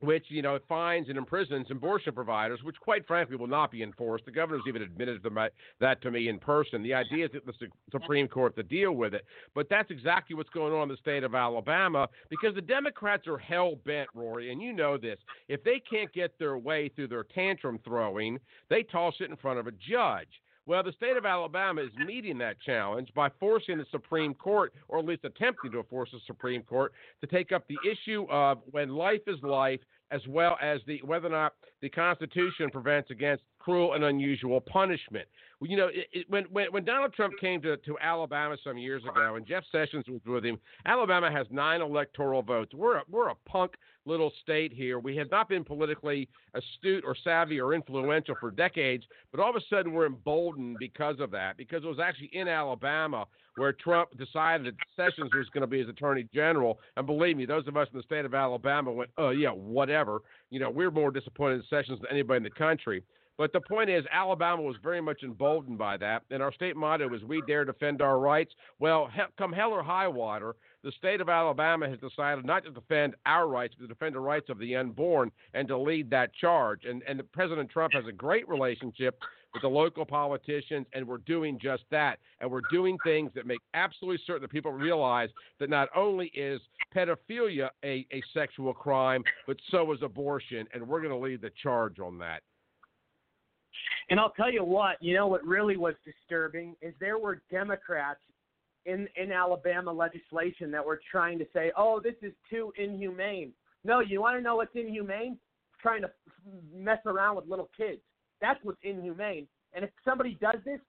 S13: which you know fines and imprisons abortion providers, which quite frankly will not be enforced. The governor's even admitted my, uh, that to me in person. The idea is that the Su- Supreme Court to deal with it, but that's exactly what's going on in the state of Alabama because the Democrats are hell bent, Rory, and you know this. If they can't get their way through their tantrum throwing, they toss it in front of a judge. Well, the state of Alabama is meeting that challenge by forcing the Supreme Court, or at least attempting to force the Supreme Court, to take up the issue of when life is life, as well as the whether or not the Constitution prevents against cruel and unusual punishment. Well, you know, it, it, when, when when Donald Trump came to, to Alabama some years ago, and Jeff Sessions was with him, Alabama has nine electoral votes. We're a, we're a punk little state here. We have not been politically astute or savvy or influential for decades, but all of a sudden we're emboldened because of that. Because it was actually in Alabama where Trump decided that Sessions was going to be his attorney general. And believe me, those of us in the state of Alabama went, oh, yeah, whatever. You know, we're more disappointed in Sessions than anybody in the country. But the point is, Alabama was very much emboldened by that. And our state motto is, we dare defend our rights. Well, he- come hell or high water, the state of Alabama has decided not to defend our rights, but to defend the rights of the unborn and to lead that charge. And, and President Trump has a great relationship with the local politicians, and we're doing just that. And we're doing things that make absolutely certain that people realize that not only is pedophilia a, a sexual crime, but so is abortion. And we're going to lead the charge on that.
S1: And I'll tell you what, you know what really was disturbing is there were Democrats in in Alabama legislation that we're trying to say, "Oh, this is too inhumane." No, you want to know what's inhumane? Trying to mess around with little kids. That's what's inhumane. And if somebody does this,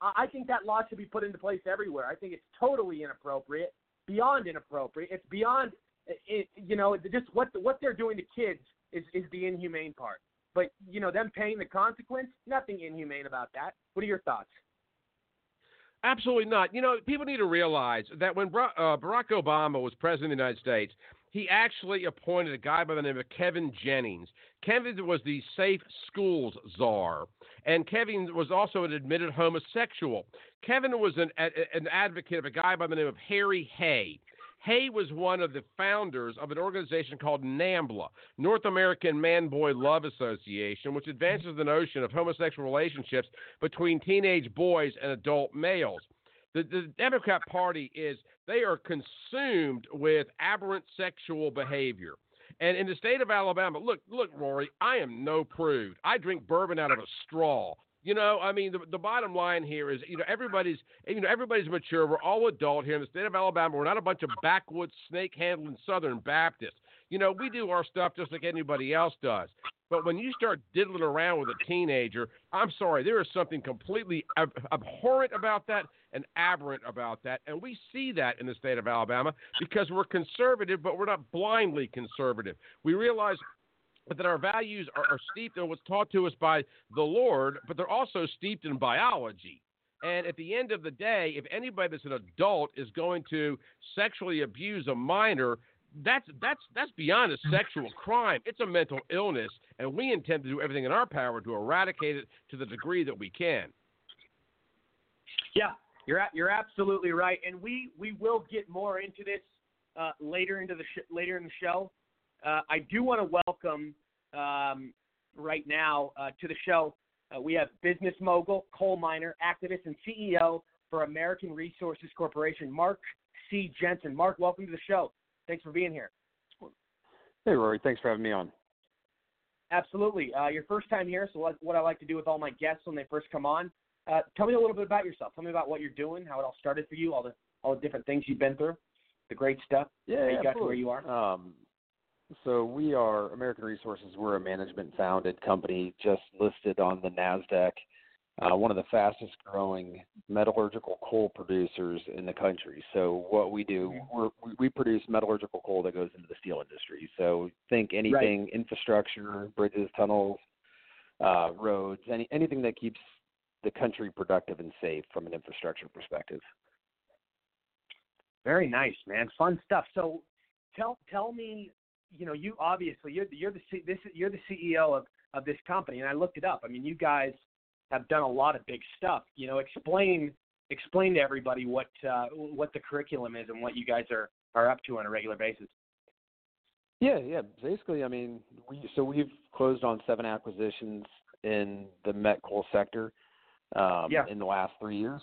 S1: I think that law should be put into place everywhere. I think it's totally inappropriate, beyond inappropriate. It's beyond, it, you know, just what what they're doing to kids is is the inhumane part. But you know, them paying the consequence, nothing inhumane about that. What are your thoughts?
S13: Absolutely not. You know, people need to realize that when uh, Barack Obama was president of the United States, he actually appointed a guy by the name of Kevin Jennings. Kevin was the safe schools czar, and Kevin was also an admitted homosexual. Kevin was an, an advocate of a guy by the name of Harry Hay. Hay was one of the founders of an organization called NAMBLA, North American Man Boy Love Association, which advances the notion of homosexual relationships between teenage boys and adult males. The, the Democrat Party is, they are consumed with aberrant sexual behavior. And in the state of Alabama, look, look, Rory, I am no prude. I drink bourbon out of a straw. You know, I mean, the, the bottom line here is, you know, everybody's, you know, everybody's mature. We're all adult here in the state of Alabama. We're not a bunch of backwoods, snake handling Southern Baptists. You know, we do our stuff just like anybody else does. But when you start diddling around with a teenager, I'm sorry, there is something completely ab- abhorrent about that and aberrant about that. And we see that in the state of Alabama because we're conservative, but we're not blindly conservative. We realize that our values are, are steeped in what's taught to us by the Lord, but they're also steeped in biology. And at the end of the day, if anybody that's an adult is going to sexually abuse a minor, that's that's that's beyond a sexual crime. It's a mental illness, and we intend to do everything in our power to eradicate it to the degree that we can.
S1: Yeah, you're you're absolutely right, and we we will get more into this uh, later into the sh- later in the show. Uh, I do want to welcome um, right now uh, to the show. Uh, we have business mogul, coal miner, activist, and CEO for American Resources Corporation, Mark C. Jensen. Mark, welcome to the show. Thanks for being here.
S14: Hey, Rory. Thanks for having me on.
S1: Absolutely. Uh, your first time here, so what, what I like to do with all my guests when they first come on, uh, tell me a little bit about yourself. Tell me about what you're doing, how it all started for you, all the all the different things you've been through. the great stuff
S14: Yeah,
S1: you
S14: yeah,
S1: got to where
S14: absolutely.
S1: you are?
S14: Um, so we are American Resources. We're a management-founded company, just listed on the Nasdaq. Uh, one of the fastest growing metallurgical coal producers in the country. So what we do, we're, we we produce metallurgical coal that goes into the steel industry. So think anything infrastructure, bridges, tunnels, uh, roads, any anything that keeps the country productive and safe from an infrastructure perspective.
S1: Very nice, man. Fun stuff. So, tell tell me, you know, you obviously you're the- you're the C- this you're the CEO of of this company, and I looked it up. I mean, you guys have done a lot of big stuff. You know, explain explain to everybody what uh, what the curriculum is and what you guys are are up to on a regular basis.
S14: Yeah, yeah. Basically, I mean, we so we've closed on seven acquisitions in the met coal sector um,
S1: Yeah.
S14: in the last three years.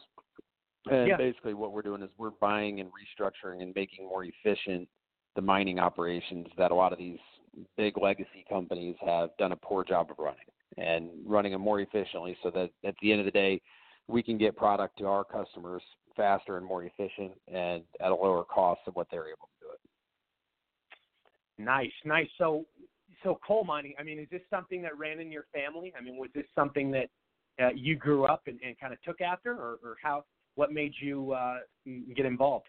S14: And
S1: Yeah.
S14: basically, what we're doing is we're buying and restructuring and making more efficient the mining operations that a lot of these big legacy companies have done a poor job of running, and running them more efficiently, so that at the end of the day, we can get product to our customers faster and more efficient and at a lower cost of what they're able to do it.
S1: Nice, nice. So, so coal mining. I mean, is this something that ran in your family? I mean, was this something that uh, you grew up and, and kind of took after, or, or how? What made you uh, get involved?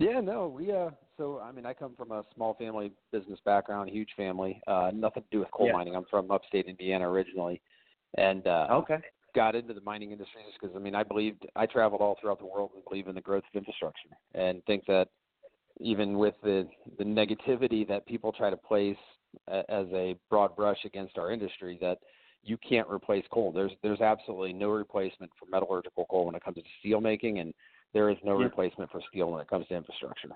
S14: Yeah, no, we uh so I mean I come from a small family business background, huge family. Uh nothing to do with coal
S1: Yeah.
S14: mining. I'm from upstate Indiana originally. And uh
S1: Okay.
S14: got into the mining industry just because I mean I believed I traveled all throughout the world and believe in the growth of infrastructure and think that even with the the negativity that people try to place a, as a broad brush against our industry that you can't replace coal. There's there's absolutely no replacement for metallurgical coal when it comes to steel making and there is no
S1: Yeah.
S14: replacement for steel when it comes to infrastructure.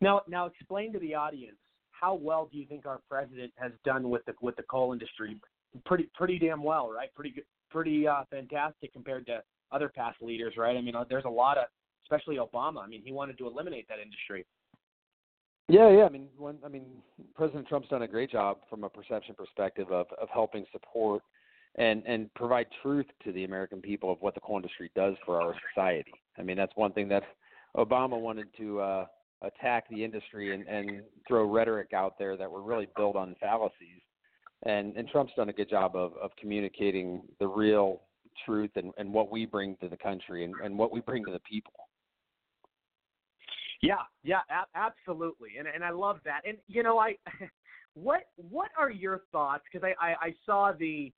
S1: Now, now explain to the audience how well do you think our president has done with the with the coal industry? Pretty pretty damn well, right? Pretty good, pretty uh, fantastic compared to other past leaders, right? I mean, uh, there's a lot of, especially Obama. I mean, he wanted to eliminate that industry.
S14: Yeah, yeah. I mean, when I mean, President Trump's done a great job from a perception perspective of of helping support and and provide truth to the American people of what the coal industry does for our society. I mean, that's one thing that Obama wanted to uh, attack the industry and and throw rhetoric out there that were really built on fallacies. And and Trump's done a good job of of communicating the real truth and and what we bring to the country and and what we bring to the people.
S1: Yeah, yeah, a- absolutely, and and I love that. And you know, I what what are your thoughts? Because I, I I saw the,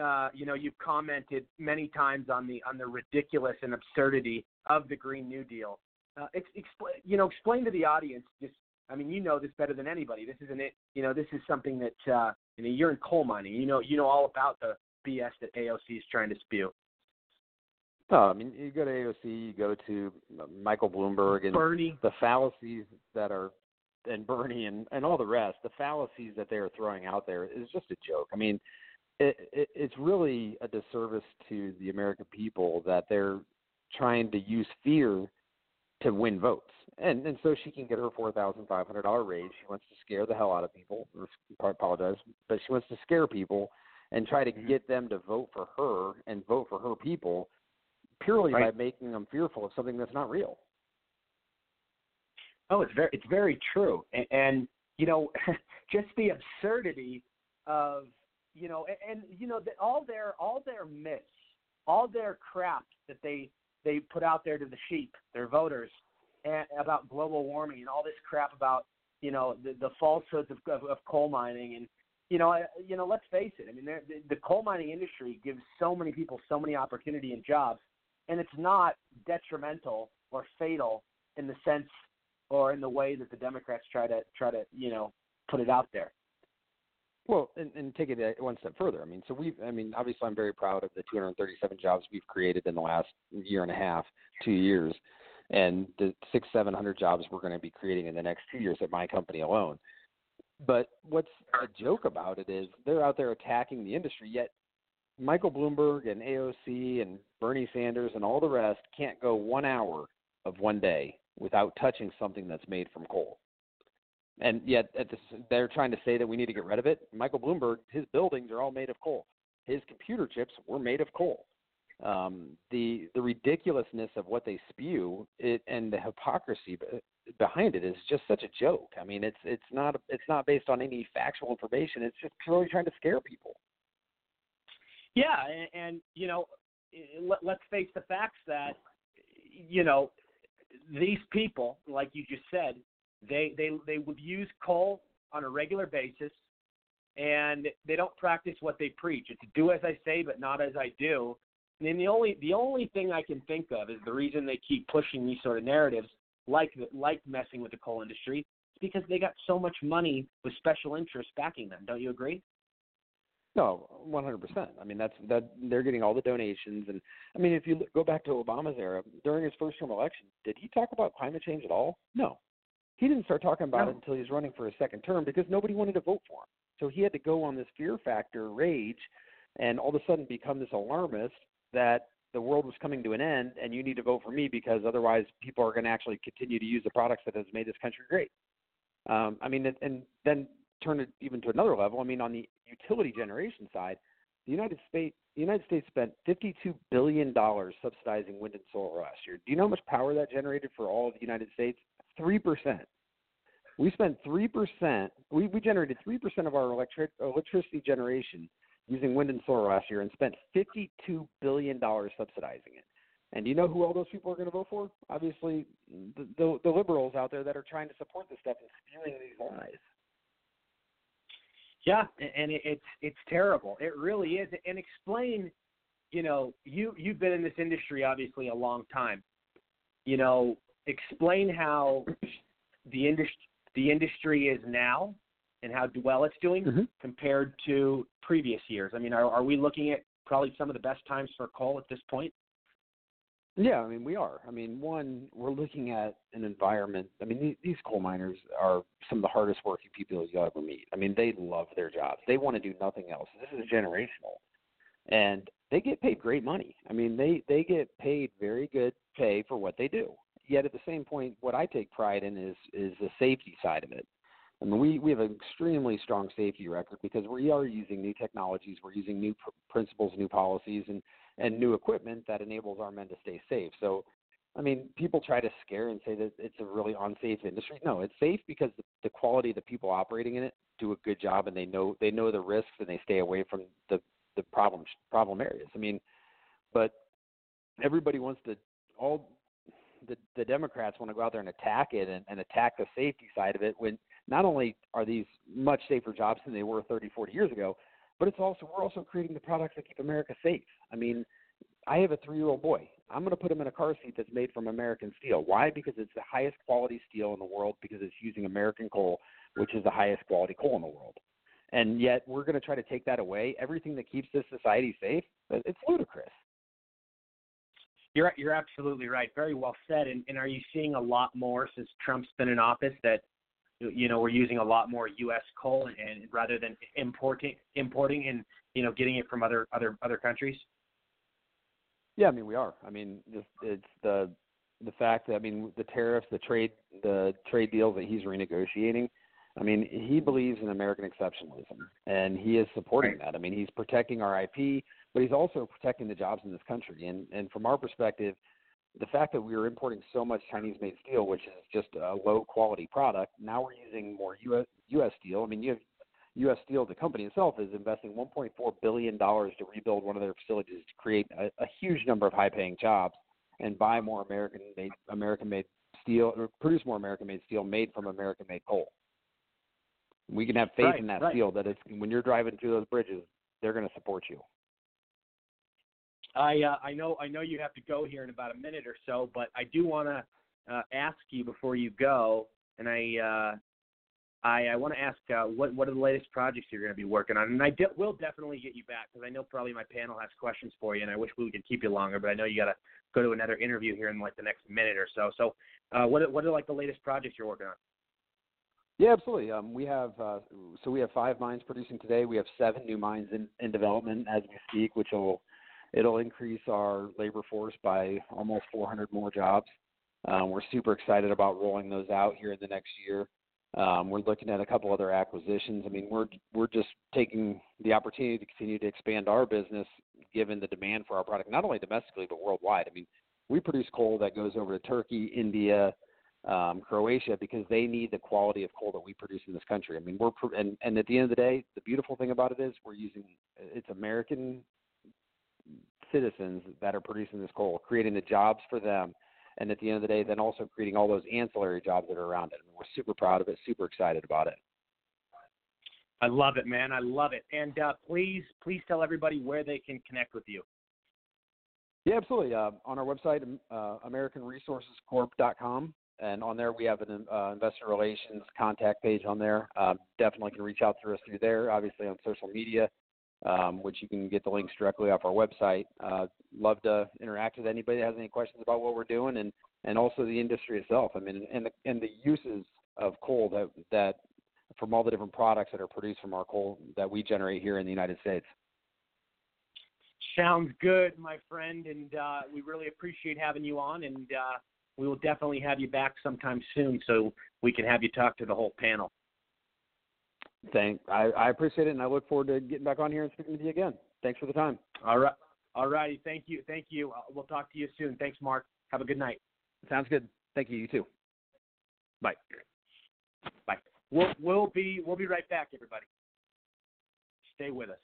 S1: uh, you know, you've commented many times on the on the ridiculous and absurdity of the Green New Deal. Uh, ex- expl- you know, explain to the audience. Just, I mean, you know this better than anybody. This isn't it. You know, this is something that uh, you know you're in coal mining. You know, you know all about the BS that AOC is trying to spew.
S14: No, I mean you go to AOC, you go to Michael Bloomberg and
S1: Bernie.
S14: the fallacies that are and Bernie and and all the rest, the fallacies that they are throwing out there is just a joke. I mean, it, it it's really a disservice to the American people that they're trying to use fear to win votes. And and so she can get her four thousand five hundred dollar raise. She wants to scare the hell out of people. Or I apologize, but she wants to scare people and try to mm-hmm. get them to vote for her and vote for her people purely
S1: Right.
S14: by making them fearful of something that's not real.
S1: Oh, it's very it's very true, and, and you know, just the absurdity of you know, and, and you know, the, all their all their myths, all their crap that they they put out there to the sheep, their voters, and about global warming and all this crap about you know the, the falsehoods of, of, of coal mining and you know, I- you know, let's face it. I mean, the, the coal mining industry gives so many people so many opportunity and jobs, and it's not detrimental or fatal in the sense or in the way that the Democrats try to try to you know put it out there.
S14: Well, and, and take it uh, one step further. I mean, so we've, I mean, obviously, I'm very proud of the 237 jobs we've created in the last year and a half, two years, and the six, seven hundred jobs we're going to be creating in the next two years at my company alone. But what's a joke about it is they're out there attacking the industry, yet Michael Bloomberg and AOC and Bernie Sanders and all the rest can't go one hour of one day without touching something that's made from coal. And yet, at this, they're trying to say that we need to get rid of it. Michael Bloomberg, his buildings are all made of coal. His computer chips were made of coal. um, the the ridiculousness of what they spew it and the hypocrisy behind it is just such a joke. I mean, it's it's not it's not based on any factual information. It's just purely trying to scare people.
S1: Yeah, and, and you know, let, let's face the facts that you know these people, like you just said, they they they would use coal on a regular basis, and they don't practice what they preach. It's do as I say, but not as I do. And then the only the only thing I can think of is the reason they keep pushing these sort of narratives, like like messing with the coal industry, is because they got so much money with special interests backing them. Don't you agree?
S14: No, one hundred percent. I mean, that's that they're getting all the donations, and I mean, if you go back to Obama's era during his first term election, did he talk about climate change at all? No, he didn't start talking about
S1: No.
S14: it until he was running for a second term because nobody wanted to vote for him. So he had to go on this fear factor rage, and all of a sudden become this alarmist that the world was coming to an end, and you need to vote for me because otherwise people are going to actually continue to use the products that has made this country great. Um, I mean, and, then turn it even to another level. I mean, on the utility generation side, the United States the United States spent fifty-two billion dollars subsidizing wind and solar last year. Do you know how much power that generated for all of the United States? Three percent. We spent three percent. We we generated three percent of our electric electricity generation using wind and solar last year, and spent fifty-two billion dollars subsidizing it. And do you know who all those people are going to vote for? Obviously, the, the the liberals out there that are trying to support this stuff and spewing these lies.
S1: Yeah, and it, it's it's terrible. It really is. And explain, you know, you you've been in this industry obviously a long time. You know, explain how the industry the industry is now and how well it's doing mm-hmm. compared to previous years. I mean, are are we looking at probably some of the best times for coal at this point?
S14: Yeah, I mean we are. I mean, one, we're looking at an environment. I mean, these, these coal miners are some of the hardest working people you'll ever meet. I mean, they love their jobs. They want to do nothing else. This is generational, and they get paid great money. I mean, they they get paid very good pay for what they do. Yet at the same point, what I take pride in is is the safety side of it. I mean, we we have an extremely strong safety record because we are using new technologies, we're using new pr- principles, new policies, and and new equipment that enables our men to stay safe. So, I mean, people try to scare and say that it's a really unsafe industry. No, it's safe because the, the quality of the people operating in it do a good job, and they know they know the risks and they stay away from the the problem problem areas. I mean, but everybody wants to all the the Democrats want to go out there and attack it and, and attack the safety side of it when not only are these much safer jobs than they were 30, 40 years ago, but it's also we're also creating the products that keep America safe. I mean, I have a three-year-old boy. I'm going to put him in a car seat that's made from American steel. Why? Because it's the highest quality steel in the world because it's using American coal, which is the highest quality coal in the world. And yet we're going to try to take that away. Everything that keeps this society safe, it's ludicrous.
S1: You're you're absolutely right. Very well said. And, and are you seeing a lot more since Trump's been in office that you know we're using a lot more U.S. coal and rather than importing importing and you know getting it from other other other countries?
S14: Yeah, I mean we are. I mean, just it's the the fact that I mean the tariffs, the trade, the trade deals that he's renegotiating. I mean, he believes in American exceptionalism, and he is supporting that. I mean, he's protecting our IP, but he's also protecting the jobs in this country. And and from our perspective, the fact that we are importing so much Chinese-made steel, which is just a low-quality product, now we're using more U.S. U.S. steel. I mean, you have U.S. Steel, the company itself, is investing 1.4 billion dollars to rebuild one of their facilities to create a, a huge number of high-paying jobs and buy more American-made American-made steel or produce more American-made steel made from American-made coal. We can have faith
S1: Right,
S14: in that
S1: right.
S14: steel that it's when you're driving through those bridges, they're going to support you.
S1: I uh, I know I know you have to go here in about a minute or so, but I do want to uh, ask you before you go, and I uh, I, I want to ask uh, what what are the latest projects you're going to be working on, and I de- will definitely get you back because I know probably my panel has questions for you, and I wish we could keep you longer, but I know you got to go to another interview here in like the next minute or so. So, uh, what what are like the latest projects you're working on?
S14: Yeah, absolutely. Um, we have uh, so we have five mines producing today. We have seven new mines in, in development as we speak, which will it'll increase our labor force by almost 400 more jobs. Um, we're super excited about rolling those out here in the next year. Um, we're looking at a couple other acquisitions. I mean, we're we're just taking the opportunity to continue to expand our business, given the demand for our product, not only domestically but worldwide. I mean, we produce coal that goes over to Turkey, India, um, Croatia because they need the quality of coal that we produce in this country. I mean, we're and and at the end of the day, the beautiful thing about it is we're using it's American citizens that are producing this coal, creating the jobs for them, and at the end of the day, then also creating all those ancillary jobs that are around it. I mean, we're super proud of it, super excited about it.
S1: I love it, man. I love it. And uh, please, please tell everybody where they can connect with you.
S14: Yeah, absolutely. Uh, on our website, uh, AmericanResourcesCorp.com, and on there we have an uh, investor relations contact page on there. Uh, definitely can reach out to us through there. Obviously on social media, um, which you can get the links directly off our website. Uh, love to interact with anybody that has any questions about what we're doing, and and also the industry itself. I mean, and the and the uses of coal that that from all the different products that are produced from our coal that we generate here in the United States.
S1: Sounds good, my friend, and uh, we really appreciate having you on, and uh, we will definitely have you back sometime soon so we can have you talk to the whole panel.
S14: Thank, I, I appreciate it, and I look forward to getting back on here and speaking with you again. Thanks for the time.
S1: All right, all righty. Thank you, thank you. Uh, we'll talk to you soon. Thanks, Mark. Have a good night.
S14: Sounds good. Thank you. You too.
S1: Bye. Bye. We'll we'll be we'll be right back, everybody. Stay with us.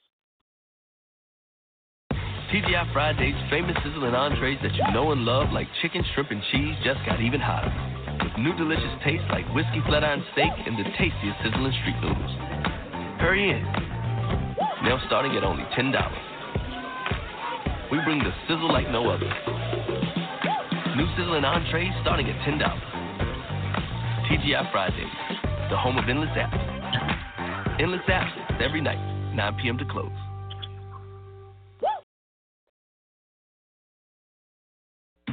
S15: TGI Fridays famous sizzling entrees that you know and love, like chicken, shrimp, and cheese, just got even hotter. With new delicious tastes like whiskey flat iron steak and the tastiest sizzling street noodles. Hurry in. Now starting at only $10. We bring the sizzle like no other. New sizzling entrees starting at $10. TGI Fridays, the home of endless apps. Endless apps every night, 9 p.m. to close.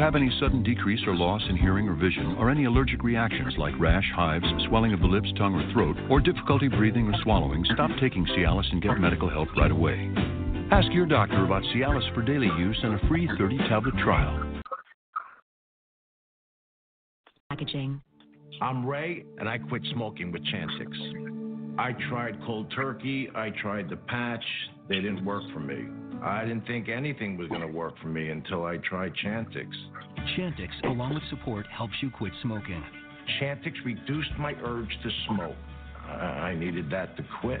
S16: have any sudden decrease or loss in hearing or vision, or any allergic reactions like rash, hives, swelling of the lips, tongue, or throat, or difficulty breathing or swallowing, stop taking Cialis and get medical help right away. Ask your doctor about Cialis for daily use and a free 30 tablet trial.
S17: Packaging.
S18: I'm Ray, and I quit smoking with Chantix. I tried cold turkey, I tried the patch, they didn't work for me. I didn't think anything was going to work for me until I tried Chantix.
S19: Chantix, along with support, helps you quit smoking.
S18: Chantix reduced my urge to smoke. I I needed that to quit.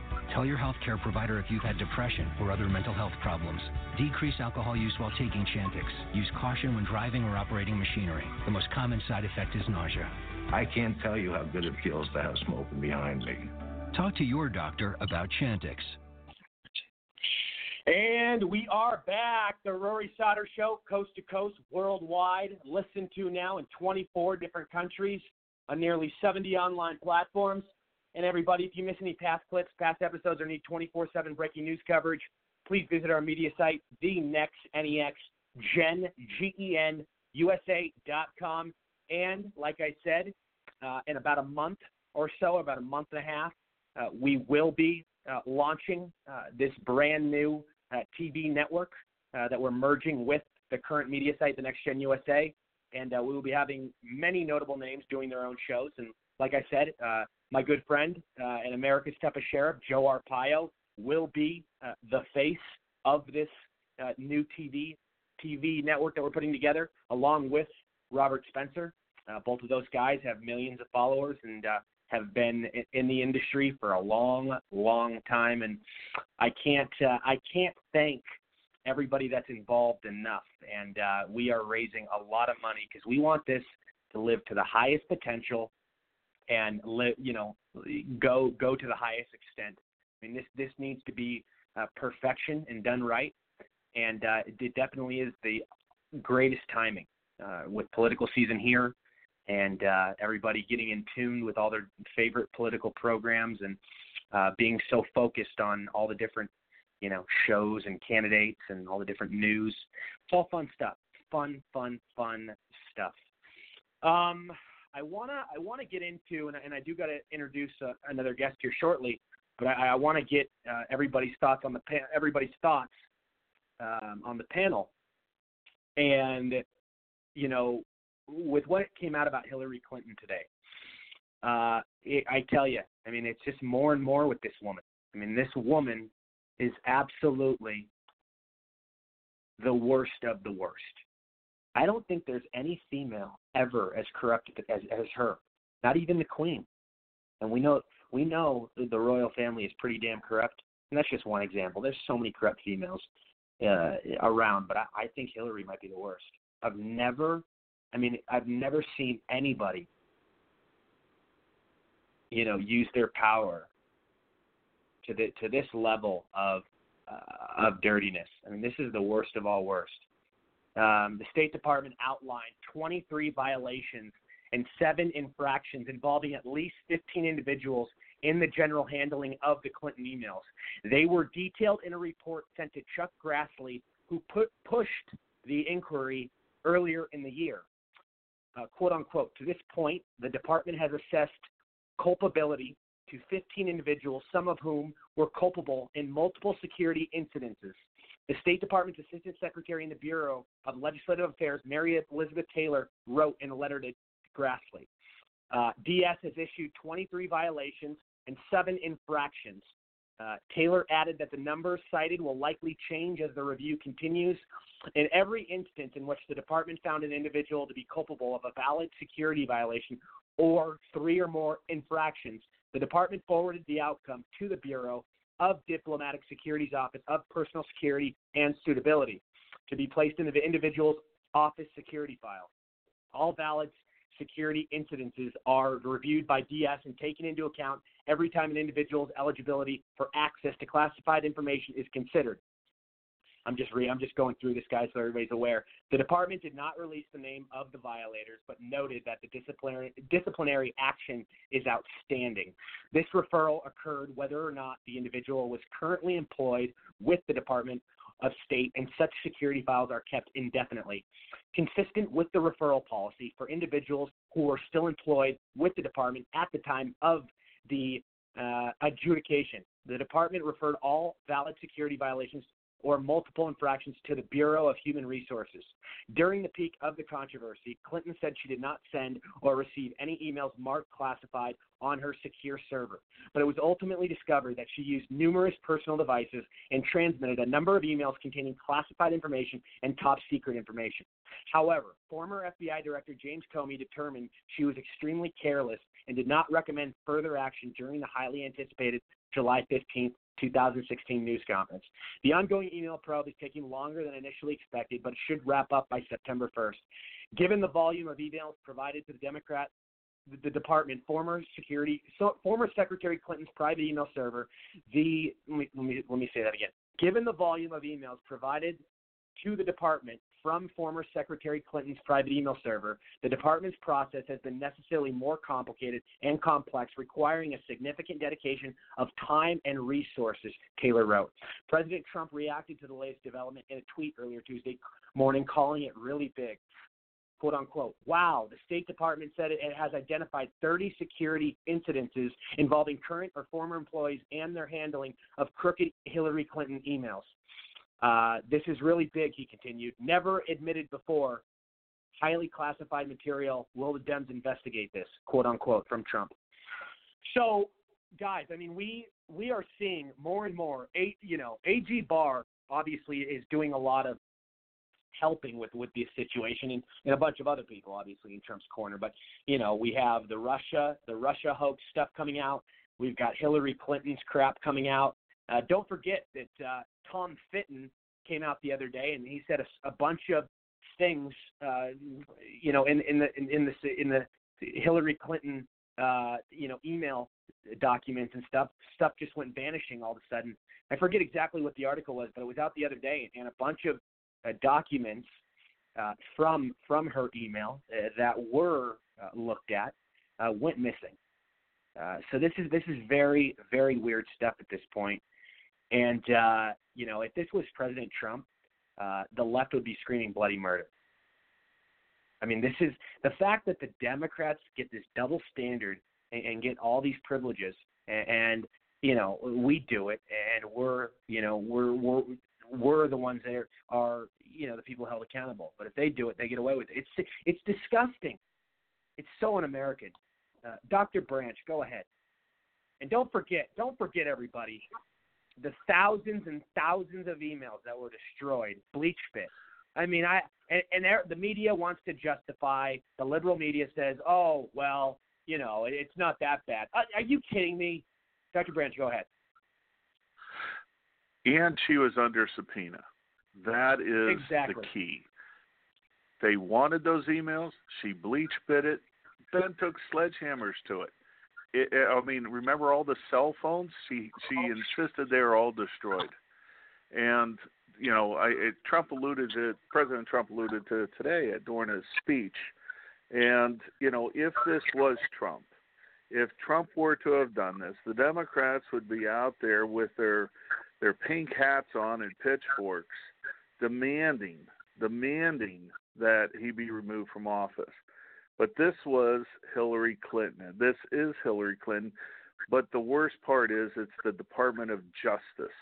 S19: Tell your healthcare provider if you've had depression or other mental health problems. Decrease alcohol use while taking Chantix. Use caution when driving or operating machinery. The most common side effect is nausea.
S18: I can't tell you how good it feels to have smoking behind me.
S19: Talk to your doctor about Chantix.
S1: And we are back. The Rory Sauter Show, coast to coast, worldwide. Listened to now in 24 different countries on nearly 70 online platforms. And everybody, if you miss any past clips, past episodes, or need 24 7 breaking news coverage, please visit our media site, the Next NEX Gen G N USA.com. And like I said, uh, in about a month or so, about a month and a half, uh, we will be uh, launching uh, this brand new uh, TV network uh, that we're merging with the current media site, the Next Gen USA. And we will be having many notable names doing their own shows. And like I said, my good friend uh, and America's toughest sheriff, Joe Arpaio, will be uh, the face of this uh, new TV TV network that we're putting together, along with Robert Spencer. Uh, both of those guys have millions of followers and uh, have been in the industry for a long, long time. And I can't uh, I can't thank everybody that's involved enough. And we are raising a lot of money because we want this to live to the highest potential and you know, go go to the highest extent. I mean, this this needs to be uh, perfection and done right, and uh, it definitely is the greatest timing uh, with political season here, and uh, everybody getting in tune with all their favorite political programs and uh, being so focused on all the different, you know, shows and candidates and all the different news. It's all fun stuff. Fun, fun, fun stuff. Um, I wanna I wanna get into and, and I do got to introduce uh, another guest here shortly, but I, I want to get uh, everybody's thoughts on the pa- everybody's thoughts um, on the panel, and you know with what came out about Hillary Clinton today, uh, it, I tell you, I mean, it's just more and more with this woman. I mean, this woman is absolutely the worst of the worst. I don't think there's any female ever as corrupt as, as her, not even the queen. And we know we know the royal family is pretty damn corrupt, and that's just one example. There's so many corrupt females uh, around, but I, I think Hillary might be the worst. I've never, I mean, I've never seen anybody, you know, use their power to the to this level of uh, of dirtiness. I mean, this is the worst of all worst. Um, the State Department outlined 23 violations and seven infractions involving at least 15 individuals in the general handling of the Clinton emails. They were detailed in a report sent to Chuck Grassley, who put, pushed the inquiry earlier in the year. Uh, quote unquote, to this point, the department has assessed culpability to 15 individuals, some of whom were culpable in multiple security incidences. The State Department's Assistant Secretary in the Bureau of Legislative Affairs, Mary Elizabeth Taylor, wrote in a letter to Grassley. Uh, DS has issued 23 violations and seven infractions. Uh, Taylor added that the numbers cited will likely change as the review continues. In every instance in which the department found an individual to be culpable of a valid security violation or three or more infractions, the department forwarded the outcome to the Bureau of Diplomatic Security's Office of Personal Security and Suitability to be placed in the individual's office security file. All valid security incidences are reviewed by DS and taken into account every time an individual's eligibility for access to classified information is considered. I'm just re- I'm just going through this, guys, so everybody's aware. The department did not release the name of the violators, but noted that the disciplinary disciplinary action is outstanding. This referral occurred whether or not the individual was currently employed with the Department of State, and such security files are kept indefinitely. Consistent with the referral policy for individuals who are still employed with the department at the time of the uh, adjudication, the department referred all valid security violations or multiple infractions to the Bureau of Human Resources. During the peak of the controversy, Clinton said she did not send or receive any emails marked classified on her secure server, but it was ultimately discovered that she used numerous personal devices and transmitted a number of emails containing classified information and top secret information. However, former FBI Director James Comey determined she was extremely careless and did not recommend further action during the highly anticipated July 15th 2016 news conference. The ongoing email probe is taking longer than initially expected, but it should wrap up by September 1st. Given the volume of emails provided to the Democrat, the, department, former security, so, former Secretary Clinton's private email server, the let me, let me let me say that again. Given the volume of emails provided to the department from former Secretary Clinton's private email server, the department's process has been necessarily more complicated and complex, requiring a significant dedication of time and resources, Taylor wrote. President Trump reacted to the latest development in a tweet earlier Tuesday morning, calling it really big. Quote unquote. Wow, the State Department said it has identified 30 security incidences involving current or former employees and their handling of crooked Hillary Clinton emails. Uh, this is really big, he continued. Never admitted before. Highly classified material. Will the Dems investigate this? Quote unquote from Trump. So, guys, I mean, we we are seeing more and more. A, you know, AG Barr obviously is doing a lot of helping with with this situation, and, and a bunch of other people, obviously, in Trump's corner. But you know, we have the Russia the Russia hoax stuff coming out. We've got Hillary Clinton's crap coming out. Uh, don't forget that uh, Tom Fitton came out the other day, and he said a, a bunch of things, uh, you know, in in the in, in the in the Hillary Clinton, uh, you know, email documents and stuff. Stuff just went vanishing all of a sudden. I forget exactly what the article was, but it was out the other day, and a bunch of uh, documents uh, from from her email uh, that were uh, looked at uh, went missing. Uh, so this is this is very very weird stuff at this point. And uh, you know, if this was President Trump, uh, the left would be screaming bloody murder. I mean, this is the fact that the Democrats get this double standard and, and get all these privileges, and, and you know, we do it, and we're you know we're we're we're the ones that are, are you know the people held accountable. But if they do it, they get away with it. It's it's disgusting. It's so un-American. Uh, Dr. Branch, go ahead. And don't forget, don't forget everybody, the thousands and thousands of emails that were destroyed, BleachBit. I mean, I and, and the media wants to justify. The liberal media says, "Oh, well, you know, it's not that bad." Are, are you kidding me, Dr. Branch? Go ahead.
S4: And she was under subpoena. That is
S1: exactly.
S4: the key. They wanted those emails. She bleach bit it, then took sledgehammers to it. It, I mean, remember all the cell phones? She she oh. insisted they were all destroyed. And you know, I it, Trump alluded to President Trump alluded to today during his speech. And you know, if this was Trump, if Trump were to have done this, the Democrats would be out there with their their pink hats on and pitchforks, demanding demanding that he be removed from office. But this was Hillary Clinton. This is Hillary Clinton. But the worst part is it's the Department of Justice.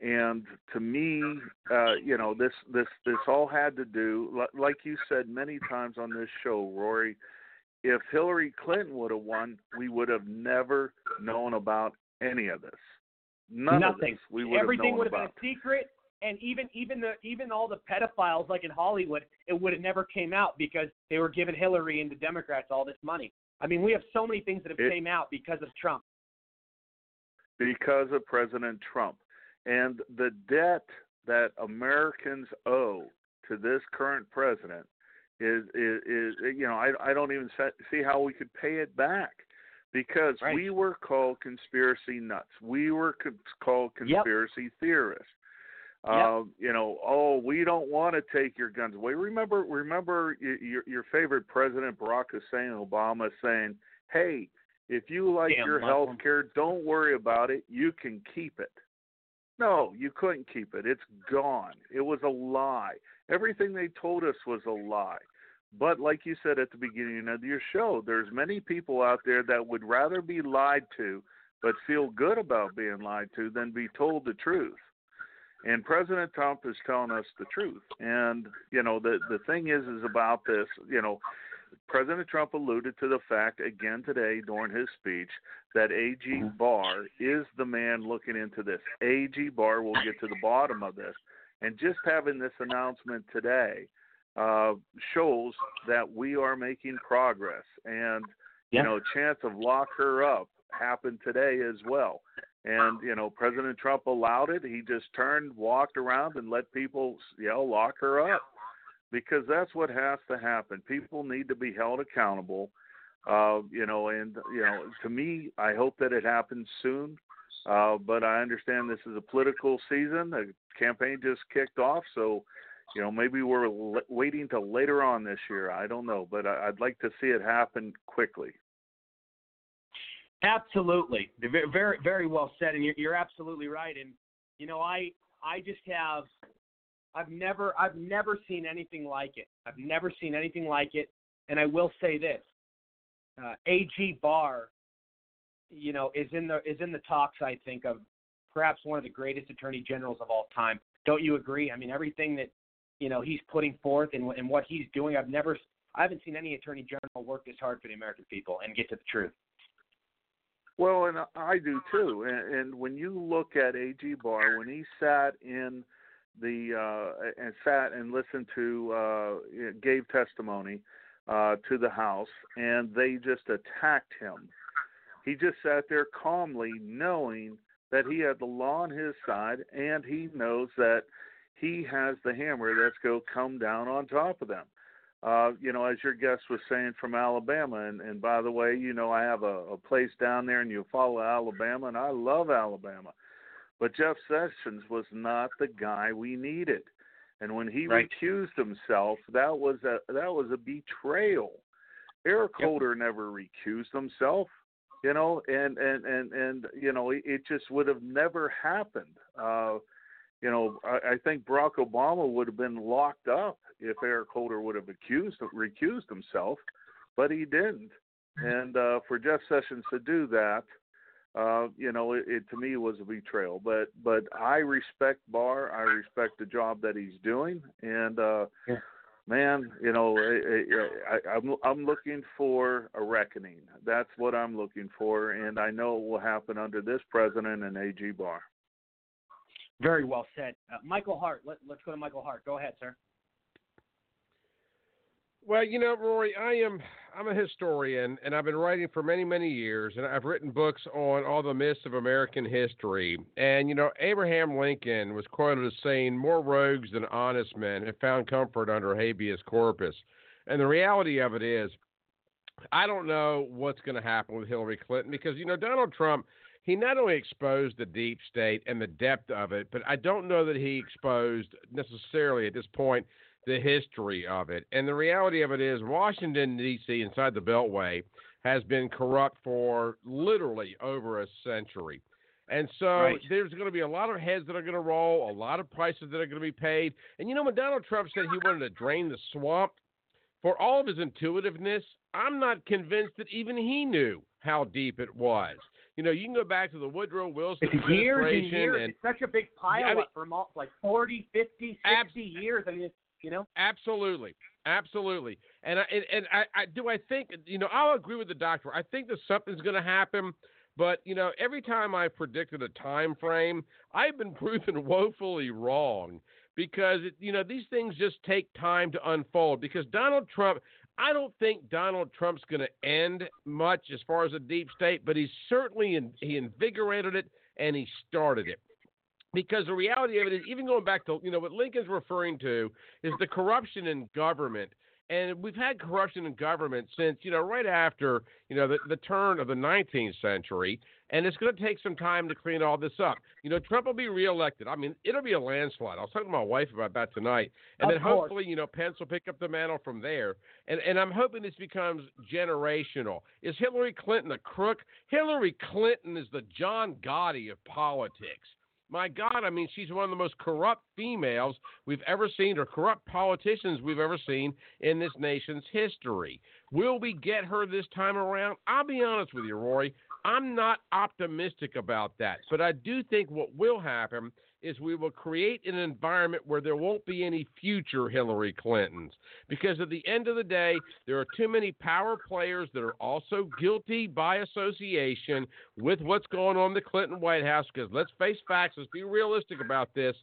S4: And to me, uh, you know, this this this all had to do, like you said many times on this show, Rory. If Hillary Clinton would have won, we would have never known about any of this. None
S1: Nothing.
S4: of this we would
S1: Everything
S4: have known
S1: would have been a secret, and even even the even all the pedophiles like in Hollywood, it would have never came out because they were giving Hillary and the Democrats all this money. I mean, we have so many things that have
S4: It-
S1: came out because of Trump.
S4: because of President Trump. And the debt that Americans owe to this current president is is, is you know I I don't even see how we could pay it back because
S1: Right.
S4: we were called conspiracy nuts. We were called conspiracy theorists. Um, you know, oh, we don't want to take your guns away. Remember, remember your your favorite president Barack Hussein Obama saying, "Hey, if you like
S1: Damn
S4: your health care, don't worry about it. You can keep it." No, you couldn't keep it. It's gone. It was a lie. Everything they told us was a lie. But like you said at the beginning of your show, there's many people out there that would rather be lied to but feel good about being lied to than be told the truth. And President Trump is telling us the truth. And you know, the the thing is is about this, you know, President Trump alluded to the fact again today during his speech that AG Barr is the man looking into this. AG Barr will get to the bottom of this. And just having this announcement today uh, shows that we are making progress. And,
S1: Yeah.
S4: you know, chance of lock her up happened today as well. And, you know, President Trump allowed it. He just turned, walked around, and let people yell, lock her up because that's what has to happen. People need to be held accountable. Uh, you know, and you know, to me, I hope that it happens soon. Uh, but I understand this is a political season. The campaign just kicked off, so you know maybe we're l- waiting till later on this year. I don't know, but I- I'd like to see it happen quickly.
S1: Absolutely, very very well said, and you're, you're absolutely right. And you know, I I just have I've never I've never seen anything like it. I've never seen anything like it. And I will say this: uh, AG Barr, you know, is in the is in the talks. I think of perhaps one of the greatest attorney generals of all time. Don't you agree? I mean, everything that you know he's putting forth and, and what he's doing, I've never I haven't seen any attorney general work this hard for the American people and get to the truth.
S4: Well, and I do too. And, and when you look at AG Barr, when he sat in the uh, and sat and listened to uh, gave testimony uh, to the House, and they just attacked him. He just sat there calmly, knowing that he had the law on his side, and he knows that he has the hammer that's going to come down on top of them. Uh, you know, as your guest was saying from Alabama, and, and by the way, you know, I have a, a place down there and you follow Alabama, and I love Alabama. But Jeff Sessions was not the guy we needed. And when he
S12: Right.
S4: recused himself, that was a that was a betrayal. Eric
S12: Yep.
S4: Holder never recused himself, you know, and and and and you know, it, it just would have never happened. Uh, you know, I, I think Barack Obama would have been locked up if Eric Holder would have accused recused himself, but he didn't. And uh, for Jeff Sessions to do that, uh, you know, it, it to me was a betrayal. But but I respect Barr. I respect the job that he's doing, and uh, man, you know, I, I, I'm I'm looking for a reckoning. That's what I'm looking for, and I know it will happen under this president and AG Barr.
S12: Very well said. Uh, Michael Hart. Let, let's go to Michael Hart. Go ahead, sir.
S13: Well, you know, Rory, I am I'm a historian and I've been writing for many, many years and I've written books on all the myths of American history. And you know, Abraham Lincoln was quoted as saying more rogues than honest men have found comfort under habeas corpus. And the reality of it is I don't know what's going to happen with Hillary Clinton because you know Donald Trump he not only exposed the deep state and the depth of it, but I don't know that he exposed necessarily at this point the history of it. And the reality of it is, Washington, D.C., inside the Beltway, has been corrupt for literally over a century. And so
S12: Right.
S13: there's going to be a lot of heads that are going to roll, a lot of prices that are going to be paid. And you know, when Donald Trump said he wanted to drain the swamp, for all of his intuitiveness, I'm not convinced that even he knew how deep it was. You know, you can go back to the Woodrow Wilson
S12: It's years and years.
S13: and
S12: it's such a big pile
S13: I mean-
S12: up from all, like 40, 50, 60 years. I mean, it's, you know.
S13: Absolutely, absolutely. And I and, and I, I do I think you know I'll agree with the doctor. I think that something's going to happen, but you know every time I predicted a time frame, I've been proven woefully wrong because it, you know these things just take time to unfold. Because Donald Trump. I don't think Donald Trump's going to end much as far as the deep state, but he's certainly in, he invigorated it and he started it. Because the reality of it is, even going back to you know what Lincoln's referring to is the corruption in government, and we've had corruption in government since you know right after you know the, the turn of the 19th century, and it's going to take some time to clean all this up. You know, Trump will be reelected. I mean, it'll be a landslide. I was talking to my wife about that tonight, and
S12: Of
S13: then
S12: course.
S13: hopefully you know Pence will pick up the mantle from there, and and I'm hoping this becomes generational. Is Hillary Clinton a crook? Hillary Clinton is the John Gotti of politics. My God, I mean, she's one of the most corrupt females we've ever seen, or corrupt politicians we've ever seen in this nation's history. Will we get her this time around? I'll be honest with you, Rory. I'm not optimistic about that, but I do think what will happen is we will create an environment where there won't be any future Hillary Clintons. Because at the end of the day, there are too many power players that are also guilty by association with what's going on in the Clinton White House. Because let's face facts, let's be realistic about this.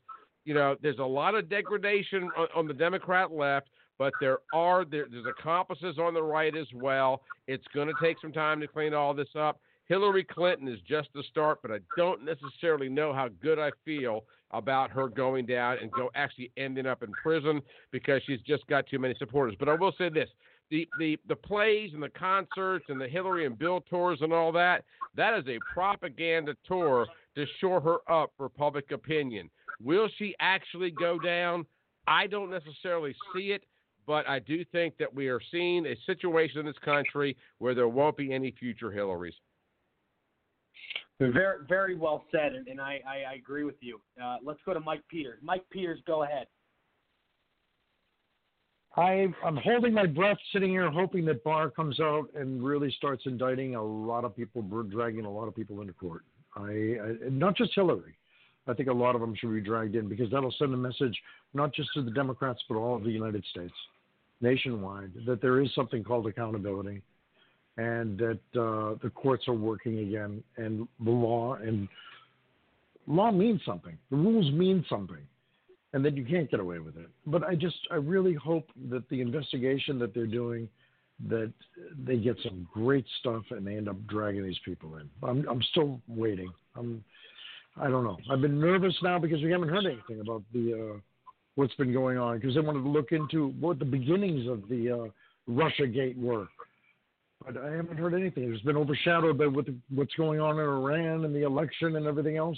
S13: You know, there's a lot of degradation on, on the Democrat left, but there are there, there's accomplices on the right as well. It's going to take some time to clean all this up. Hillary Clinton is just the start, but I don't necessarily know how good I feel about her going down and go actually ending up in prison because she's just got too many supporters. But I will say this: the the the plays and the concerts and the Hillary and Bill tours and all that that is a propaganda tour to shore her up for public opinion. Will she actually go down? I don't necessarily see it, but I do think that we are seeing a situation in this country where there won't be any future Hillarys.
S12: Very, very well said, and, and I, I, I agree with you. Uh, let's go to Mike Peters. Mike Peters, go ahead.
S11: I, I'm holding my breath, sitting here, hoping that Barr comes out and really starts indicting a lot of people, dragging a lot of people into court. I, I not just Hillary. I think a lot of them should be dragged in because that'll send a message not just to the Democrats but all of the United States, nationwide, that there is something called accountability, and that uh, the courts are working again, and the law and law means something. The rules mean something and that you can't get away with it. But I just, I really hope that the investigation that they're doing, that they get some great stuff and they end up dragging these people in. I'm, I'm still waiting. I'm, I don't know. I've been nervous now because we haven't heard anything about the, uh, what's been going on because they wanted to look into what the beginnings of the uh, Russia Gate were. But I haven't heard anything. It's been overshadowed by what the, what's going on in Iran and the election and everything else.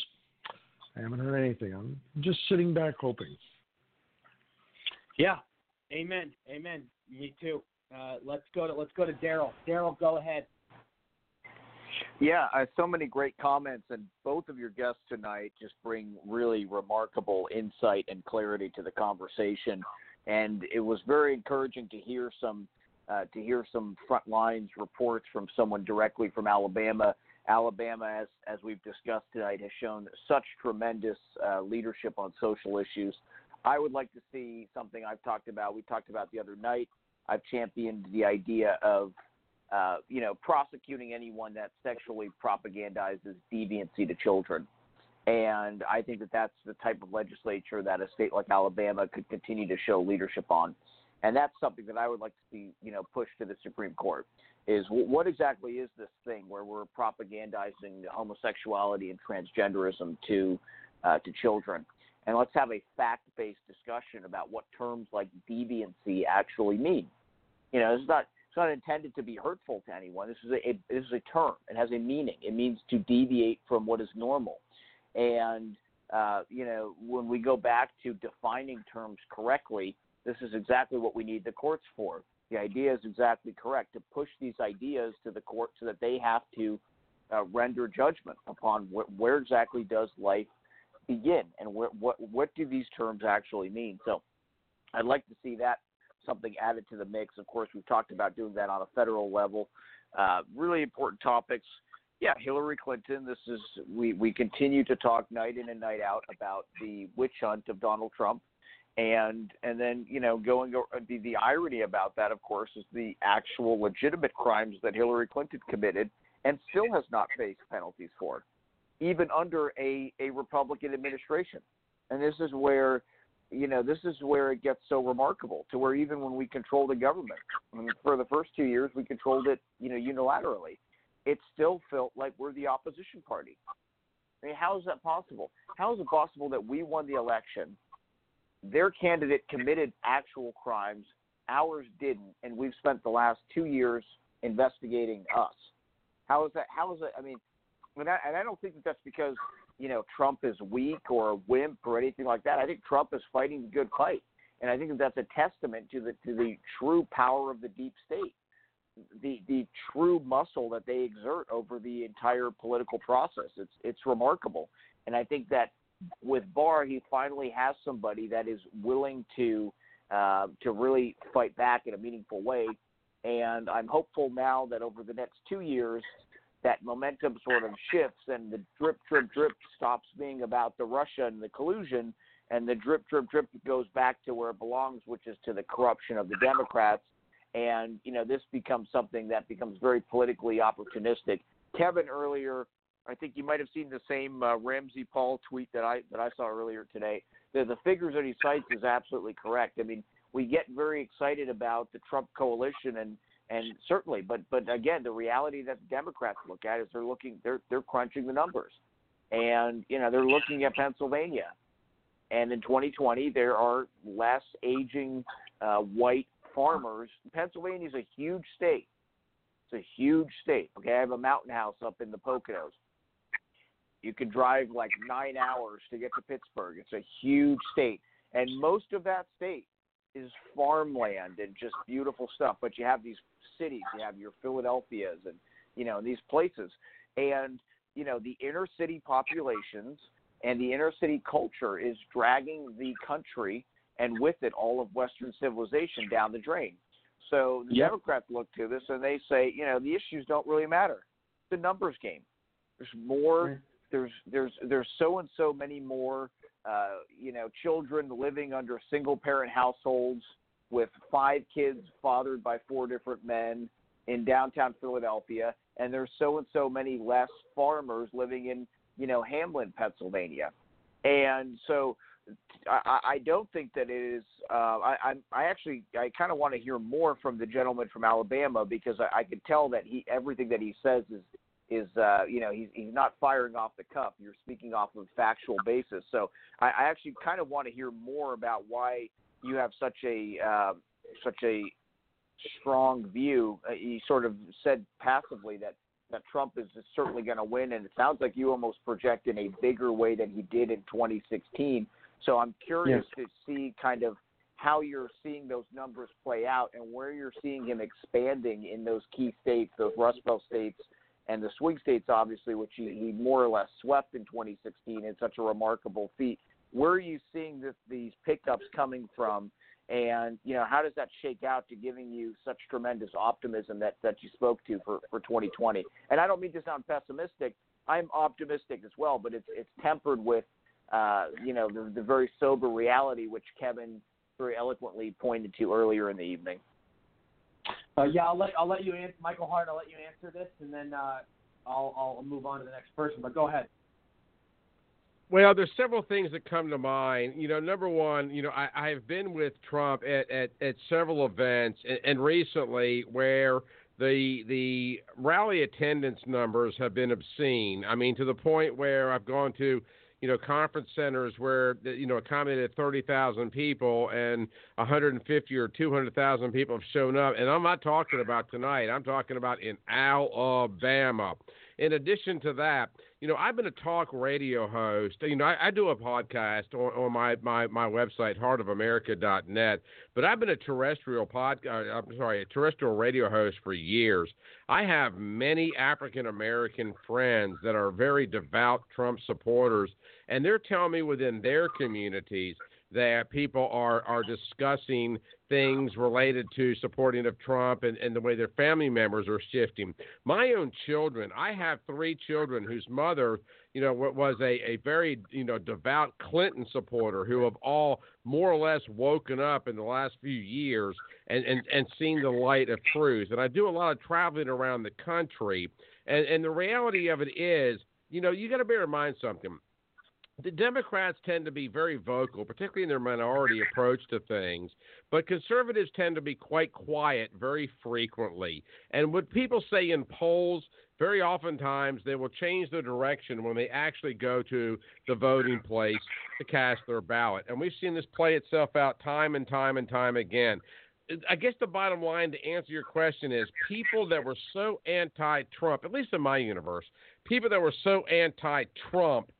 S11: I haven't heard anything. I'm just sitting back hoping.
S1: Yeah. Amen. Amen. Me too. Uh, let's go to let's go to Daryl. Daryl, go ahead.
S2: Yeah, uh, so many great comments, and both of your guests tonight just bring really remarkable insight and clarity to the conversation. And it was very encouraging to hear some uh, to hear some front lines reports from someone directly from Alabama. Alabama, as as we've discussed tonight, has shown such tremendous uh, leadership on social issues. I would like to see something I've talked about. We talked about the other night. I've championed the idea of uh, you know, prosecuting anyone that sexually propagandizes deviancy to children. And I think that that's the type of legislature that a state like Alabama could continue to show leadership on. And that's something that I would like to see, you know, pushed to the Supreme Court. Is what exactly is this thing where we're propagandizing homosexuality and transgenderism to uh, to children? And let's have a fact-based discussion about what terms like deviancy actually mean. You know, it's not it's not intended to be hurtful to anyone. This is a, a this is a term. It has a meaning. It means to deviate from what is normal. And uh, you know, when we go back to defining terms correctly, this is exactly what we need the courts for. The idea is exactly correct to push these ideas to the court so that they have to uh, render judgment upon wh- where exactly does life begin and wh- what what do these terms actually mean. So, I'd like to see that something added to the mix. Of course, we've talked about doing that on a federal level. Uh, really important topics. Yeah, Hillary Clinton. This is we we continue to talk night in and night out about the witch hunt of Donald Trump, and and then you know going the the irony about that, of course, is the actual legitimate crimes that Hillary Clinton committed and still has not faced penalties for, even under a a Republican administration. And this is where you know, this is where it gets so remarkable to where even when we control the government, I mean, for the first two years, we controlled it, you know, unilaterally. It still felt like we're the opposition party. I mean, how is that possible? How is it possible that we won the election, their candidate committed actual crimes, ours didn't, and we've spent the last two years investigating us? How is that? How is it? I mean, and I, and I don't think that that's because you know Trump is weak or a wimp or anything like that. I think Trump is fighting the good fight, and I think that that's a testament to the to the true power of the deep state, the the true muscle that they exert over the entire political process. It's it's remarkable, and I think that with Barr, he finally has somebody that is willing to uh, to really fight back in a meaningful way. And I'm hopeful now that over the next two years, that momentum sort of shifts and the drip, drip, drip stops being about the Russia and the collusion, and the drip, drip, drip goes back to where it belongs, which is to the corruption of the Democrats. And you know, this becomes something that becomes very politically opportunistic. Kevin earlier, I think you might have seen the same uh, Ramsey Paul tweet that I that I saw earlier today. The, the figures that he cites is absolutely correct. I mean, we get very excited about the Trump coalition and and certainly, but but again, the reality that the Democrats look at is they're looking they're they're crunching the numbers, and you know they're looking at Pennsylvania, and in 2020 there are less aging uh, white farmers. Pennsylvania is a huge state. It's a huge state. Okay, I have a mountain house up in the Poconos. You can drive like nine hours to get to Pittsburgh. It's a huge state, and most of that state is farmland and just beautiful stuff. But you have these cities. You have your Philadelphias and you know these places, and you know the inner city populations and the inner city culture is dragging the country and with it all of Western civilization down the drain. So the yep. Democrats look to this and they say, you know, the issues don't really matter. It's a numbers game. There's more. There's there's there's so and so many more, uh, you know, children living under single parent households with five kids fathered by four different men in downtown Philadelphia, and there's so and so many less farmers living in you know Hamlin, Pennsylvania, and so I, I don't think that it is. Uh, I, I I actually I kind of want to hear more from the gentleman from Alabama because I, I could tell that he everything that he says is is uh, you know he's he's not firing off the cuff. You're speaking off of factual basis. So I, I actually kind of want to hear more about why you have such a uh, such a strong view. Uh, you sort of said passively that that Trump is certainly going to win, and it sounds like you almost project in a bigger way than he did in 2016. So I'm curious to see kind of how you're seeing those numbers play out and where you're seeing him expanding in those key states, those Rust Belt states and the swing states, obviously, which he, he more or less swept in 2016 in such a remarkable feat. Where are you seeing this, these pickups coming from? And you know, how does that shake out to giving you such tremendous optimism that that you spoke to for for 2020? And I don't mean to sound pessimistic. I'm optimistic as well, but it's it's tempered with, uh, you know, the, the very sober reality which Kevin very eloquently pointed to earlier in the evening.
S1: Uh, yeah, I'll let I'll let you answer, Michael Hart. I'll let you answer this, and then uh, I'll I'll move on to the next person. But go ahead.
S13: Well, there's several things that come to mind. You know, number one, you know, I, I've been with Trump at, at, at several events, and, and recently where the the rally attendance numbers have been obscene. I mean, to the point where I've gone to you know, conference centers where you know accommodated 30,000 people and 150 or 200,000 people have shown up. And I'm not talking about tonight. I'm talking about in Alabama. In addition to that, you know, I've been a talk radio host. You know, I, I do a podcast on, on my, my, my website, heartofamerica.net, but I've been a terrestrial pod, uh, I'm sorry, a terrestrial radio host for years. I have many African American friends that are very devout Trump supporters, and they're telling me within their communities – that people are are discussing things related to supporting of Trump and, and the way their family members are shifting. My own children, I have three children whose mother, you know, was a, a very, you know, devout Clinton supporter who have all more or less woken up in the last few years and, and, and seen the light of truth. And I do a lot of traveling around the country. And, and the reality of it is, you know, you got to bear in mind something the Democrats tend to be very vocal, particularly in their minority approach to things, but conservatives tend to be quite quiet very frequently. And what people say in polls, very oftentimes they will change their direction when they actually go to the voting place to cast their ballot. And we've seen this play itself out time and time and time again. I guess the bottom line to answer your question is people that were so anti Trump, at least in my universe, people that were so anti Trump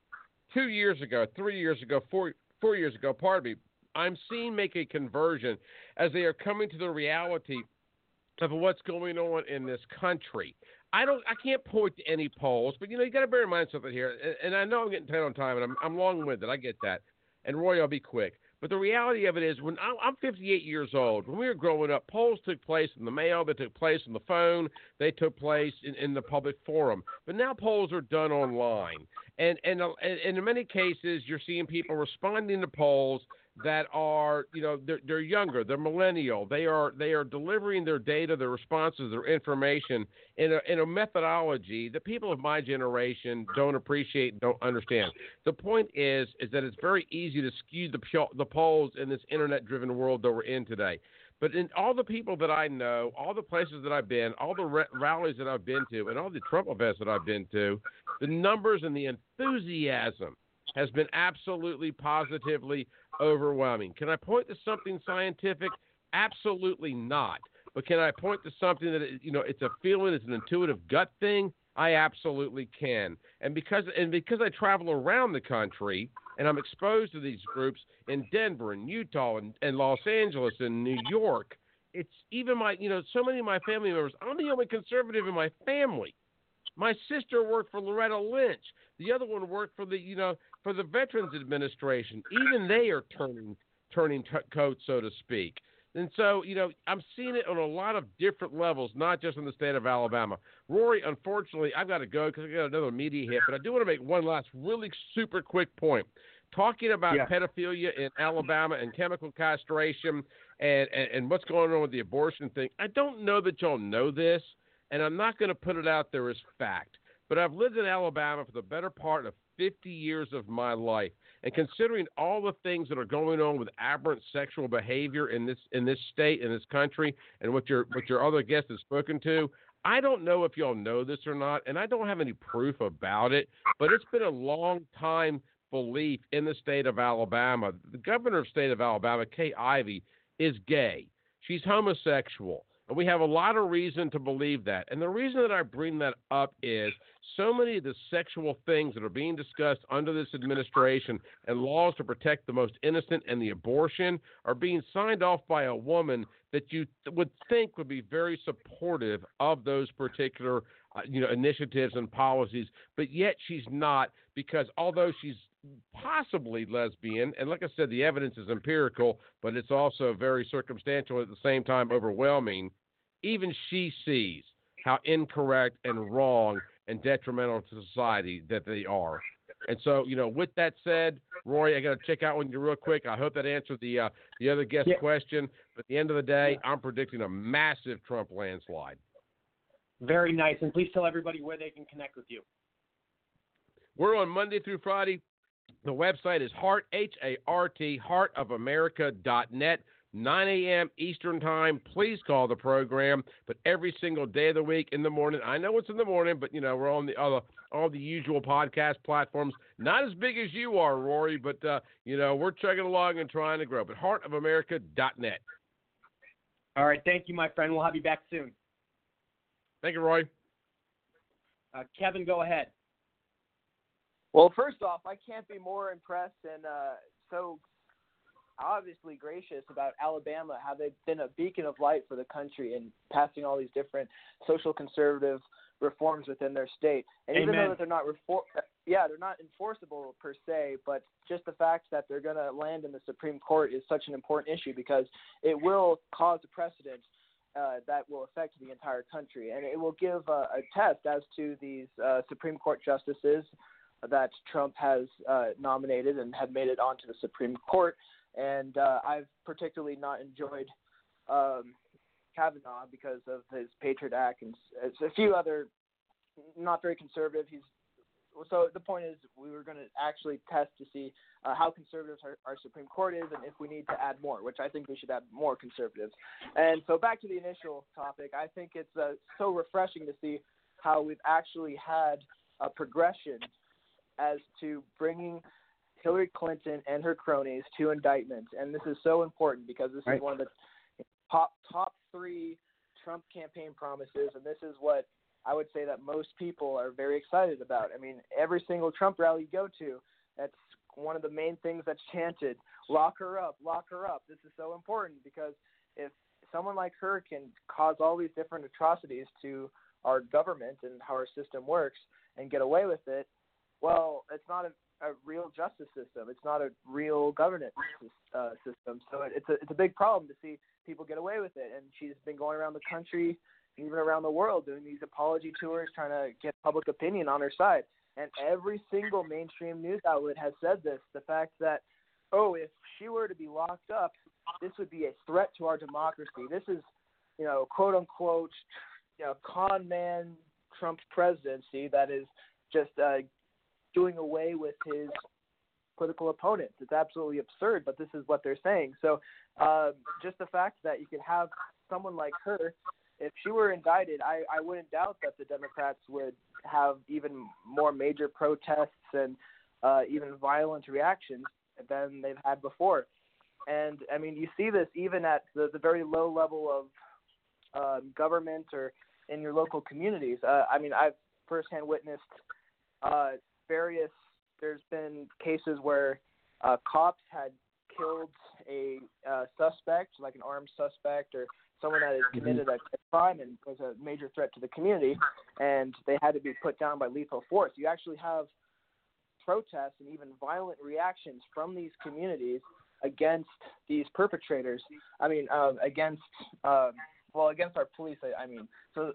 S13: two years ago, three years ago, four four years ago, pardon me, I'm seeing make a conversion as they are coming to the reality of what's going on in this country. I don't, I can't point to any polls, but you know, you got to bear in mind something here. And, and I know I'm getting tight on time, and I'm, I'm long-winded. I get that. And Roy, I'll be quick. But the reality of it is, when I'm 58 years old, when we were growing up, polls took place in the mail, they took place on the phone, they took place in, in the public forum. But now polls are done online, and and and in many cases, you're seeing people responding to polls that are you know they're, they're younger they're millennial they are they are delivering their data their responses their information in a in a methodology that people of my generation don't appreciate don't understand. The point is is that it's very easy to skew the the polls in this internet driven world that we're in today. But in all the people that I know, all the places that I've been, all the re- rallies that I've been to, and all the Trump events that I've been to, the numbers and the enthusiasm has been absolutely positively overwhelming. Can I point to something scientific? Absolutely not. But can I point to something that you know it's a feeling, it's an intuitive gut thing? I absolutely can. And because and because I travel around the country and I'm exposed to these groups in Denver and Utah and, and Los Angeles and New York, it's even my you know so many of my family members. I'm the only conservative in my family. My sister worked for Loretta Lynch. The other one worked for the you know for the Veterans Administration. Even they are turning turning t- coats, so to speak. And so, you know, I'm seeing it on a lot of different levels, not just in the state of Alabama. Rory, unfortunately, I've got to go because I got another media hit, but I do want to make one last really super quick point. Talking about yeah. pedophilia in Alabama and chemical castration and, and, and what's going on with the abortion thing, I don't know that y'all know this, and I'm not going to put it out there as fact. But I've lived in Alabama for the better part of 50 years of my life. And considering all the things that are going on with aberrant sexual behavior in this in this state in this country and what your what your other guest has spoken to, I don't know if y'all know this or not, and I don't have any proof about it, but it's been a long time belief in the state of Alabama. The governor of state of Alabama, Kay Ivey, is gay. She's homosexual. And we have a lot of reason to believe that. And the reason that I bring that up is so many of the sexual things that are being discussed under this administration and laws to protect the most innocent and the abortion are being signed off by a woman that you would think would be very supportive of those particular uh, you know initiatives and policies but yet she's not because although she's possibly lesbian. And like I said, the evidence is empirical, but it's also very circumstantial at the same time overwhelming. Even she sees how incorrect and wrong and detrimental to society that they are. And so, you know, with that said, Rory, I got to check out with you real quick. I hope that answered the uh, the other guest
S1: Yeah.
S13: question. But at the end of the day, I'm predicting a massive Trump landslide.
S1: Very nice. And please tell everybody where they can connect with you.
S13: We're on Monday through Friday. The website is Hart, H A R T, hartofamerica.net, 9 a.m. Eastern Time. Please call the program, but every single day of the week in the morning. I know it's in the morning, but you know, we're on the other all the usual podcast platforms. Not as big as you are, Rory, but uh, you know, we're chugging along and trying to grow. But hartofamerica.net.
S1: All right. Thank you, my friend. We'll have you back soon.
S13: Thank you, Roy.
S1: Uh, Kevin, go ahead.
S3: Well, first off, I can't be more impressed and uh, so obviously gracious about Alabama, how they've been a beacon of light for the country and passing all these different social conservative reforms within their state. And even though that they're not refor- yeah, they're not enforceable per se, but just the fact that they're going to land in the Supreme Court is such an important issue because it will cause a precedent uh, that will affect the entire country, and it will give uh, a test as to these uh, Supreme Court justices that Trump has uh, nominated and have made it onto the Supreme Court. And uh, I've particularly not enjoyed um, Kavanaugh because of his Patriot Act and a few other not very conservative. He's so the point is we were going to actually test to see uh, how conservative our, our Supreme Court is and if we need to add more, which I think we should add more conservatives. And so back to the initial topic, I think it's uh, so refreshing to see how we've actually had a progression as to bringing Hillary Clinton and her cronies to indictment. And this is so important because this
S1: Right.
S3: is one of the top top three Trump campaign promises, and this is what I would say that most people are very excited about. I mean, every single Trump rally you go to, that's one of the main things that's chanted: "Lock her up, lock her up." This is so important because if someone like her can cause all these different atrocities to our government and how our system works and get away with it, well, it's not a, a real justice system. It's not a real governance uh, system. So it, it's a it's a big problem to see people get away with it. And she's been going around the country, even around the world, doing these apology tours, trying to get public opinion on her side. And every single mainstream news outlet has said this: the fact that oh, if she were to be locked up, this would be a threat to our democracy. This is, you know, quote unquote, you know, con man Trump's presidency that is just uh, doing away with his political opponents. It's absolutely absurd, but this is what they're saying. So um, just the fact that you could have someone like her, if she were indicted, I, I wouldn't doubt that the Democrats would have even more major protests and uh, even violent reactions than they've had before. And I mean, you see this even at the, the very low level of um, government or in your local communities. Uh, I mean, I've firsthand witnessed uh, various. There's been cases where uh, cops had killed a uh, suspect, like an armed suspect or someone that had committed a, a crime and was a major threat to the community, and they had to be put down by lethal force. You actually have protests and even violent reactions from these communities against these perpetrators. I mean, um, against um, well, against our police. I, I mean, so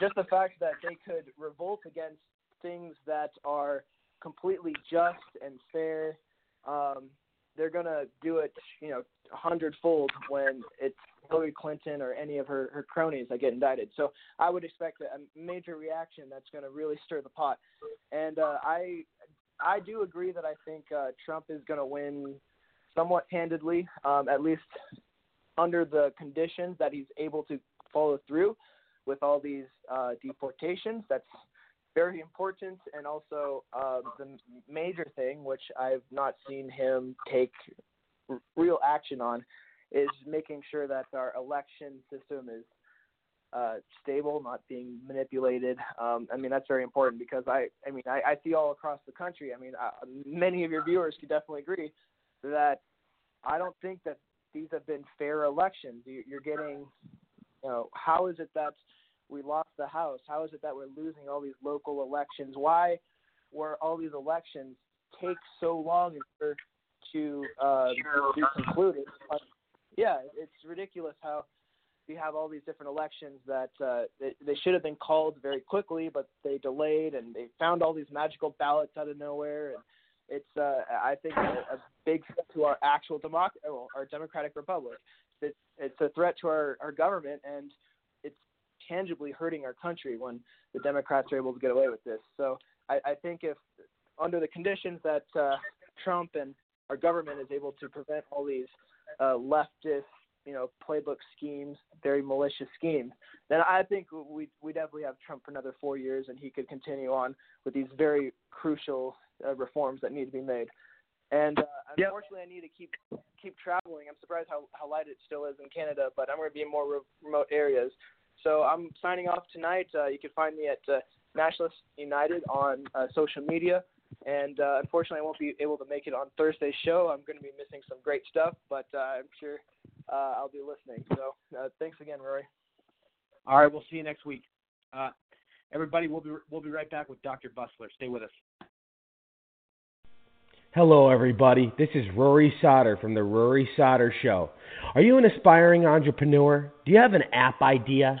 S3: just the fact that they could revolt against things that are completely just and fair, um, they're gonna do it, you know, a hundredfold when it's Hillary Clinton or any of her, her cronies that get indicted. So I would expect a, major reaction that's to really stir the pot. And uh, I I do agree that I think uh, Trump is to win somewhat handedly, um, at least under the conditions that he's able to follow through. with all these uh, deportations. That's very important, and also um, the major thing, which I've not seen him take r- real action on, is making sure that our election system is uh, stable, not being manipulated. Um, I mean, that's very important because I, I mean, I, I see all across the country. I mean, uh, many of your viewers could definitely agree that I don't think that these have been fair elections. You, you're getting, you know, how is it that we lost the House? How is it that we're losing all these local elections? Why were all these elections take so long to uh, be concluded? Uh, yeah, it's ridiculous how we have all these different elections that uh, they, they should have been called very quickly, but they delayed, and they found all these magical ballots out of nowhere. And it's, uh, I think, a, a big threat to our actual democ- well, our democratic republic. It's, it's a threat to our, our government, and tangibly hurting our country when the Democrats are able to get away with this. So I, I think if under the conditions that uh, Trump and our government is able to prevent all these uh, leftist you know playbook schemes, very malicious schemes, then I think we we definitely have Trump for another four years, and he could continue on with these very crucial uh, reforms that need to be made. And uh, unfortunately, I need to keep keep traveling. I'm surprised how how light it still is in Canada, but I'm going to be in more re- remote areas. So I'm signing off tonight. Uh, you can find me at uh, Nationalist United on uh, social media. And uh, unfortunately, I won't be able to make it on Thursday's show. I'm going to be missing some great stuff, but uh, I'm sure uh, I'll be listening. So uh, thanks again, Rory.
S1: All right, we'll see you next week. Uh, everybody, we'll be we'll be right back with Dr. Busler. Stay with us.
S20: Hello, everybody. This is Rory Sauter from The Rory Sauter Show. Are you an aspiring entrepreneur? Do you have an app idea?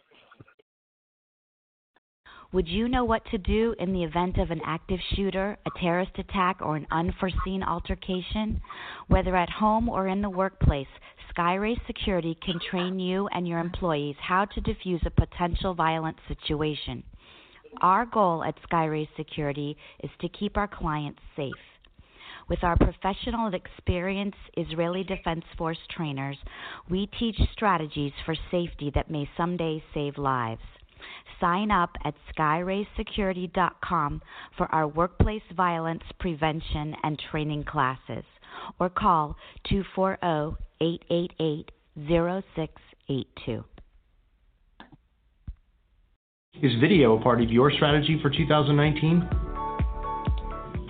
S17: Would you know what to do in the event of an active shooter, a terrorist attack, or an unforeseen altercation? Whether at home or in the workplace, Skyrace Security can train you and your employees how to defuse a potential violent situation. Our goal at Skyrace Security is to keep our clients safe. With our professional and experienced Israeli Defense Force trainers, we teach strategies for safety that may someday save lives. Sign up at skyraysecurity.com for our workplace violence prevention and training classes or call 240 888 0682.
S21: Is video a part of your strategy for 2019?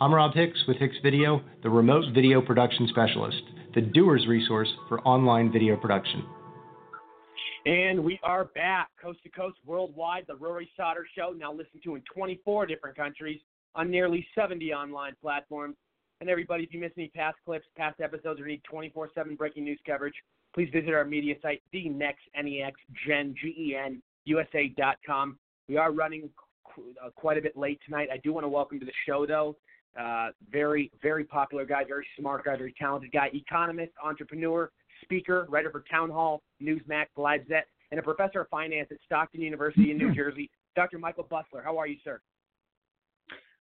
S21: I'm Rob Hicks with Hicks Video, the remote video production specialist, the doer's resource for online video production.
S1: And we are back, coast to coast, worldwide. The Rory Sauter Show, now listened to in 24 different countries on nearly 70 online platforms. And everybody, if you missed any past clips, past episodes, or need 24/7 breaking news coverage, please visit our media site, the next nex gen g e n usa.com. We are running uh, quite a bit late tonight. I do want to welcome to the show though. Uh, very, very popular guy, very smart guy, very talented guy, economist, entrepreneur, speaker, writer for Town Hall, Newsmax, Lifezette, and a professor of finance at Stockton University in New Jersey. Dr. Michael Busler, how are you, sir?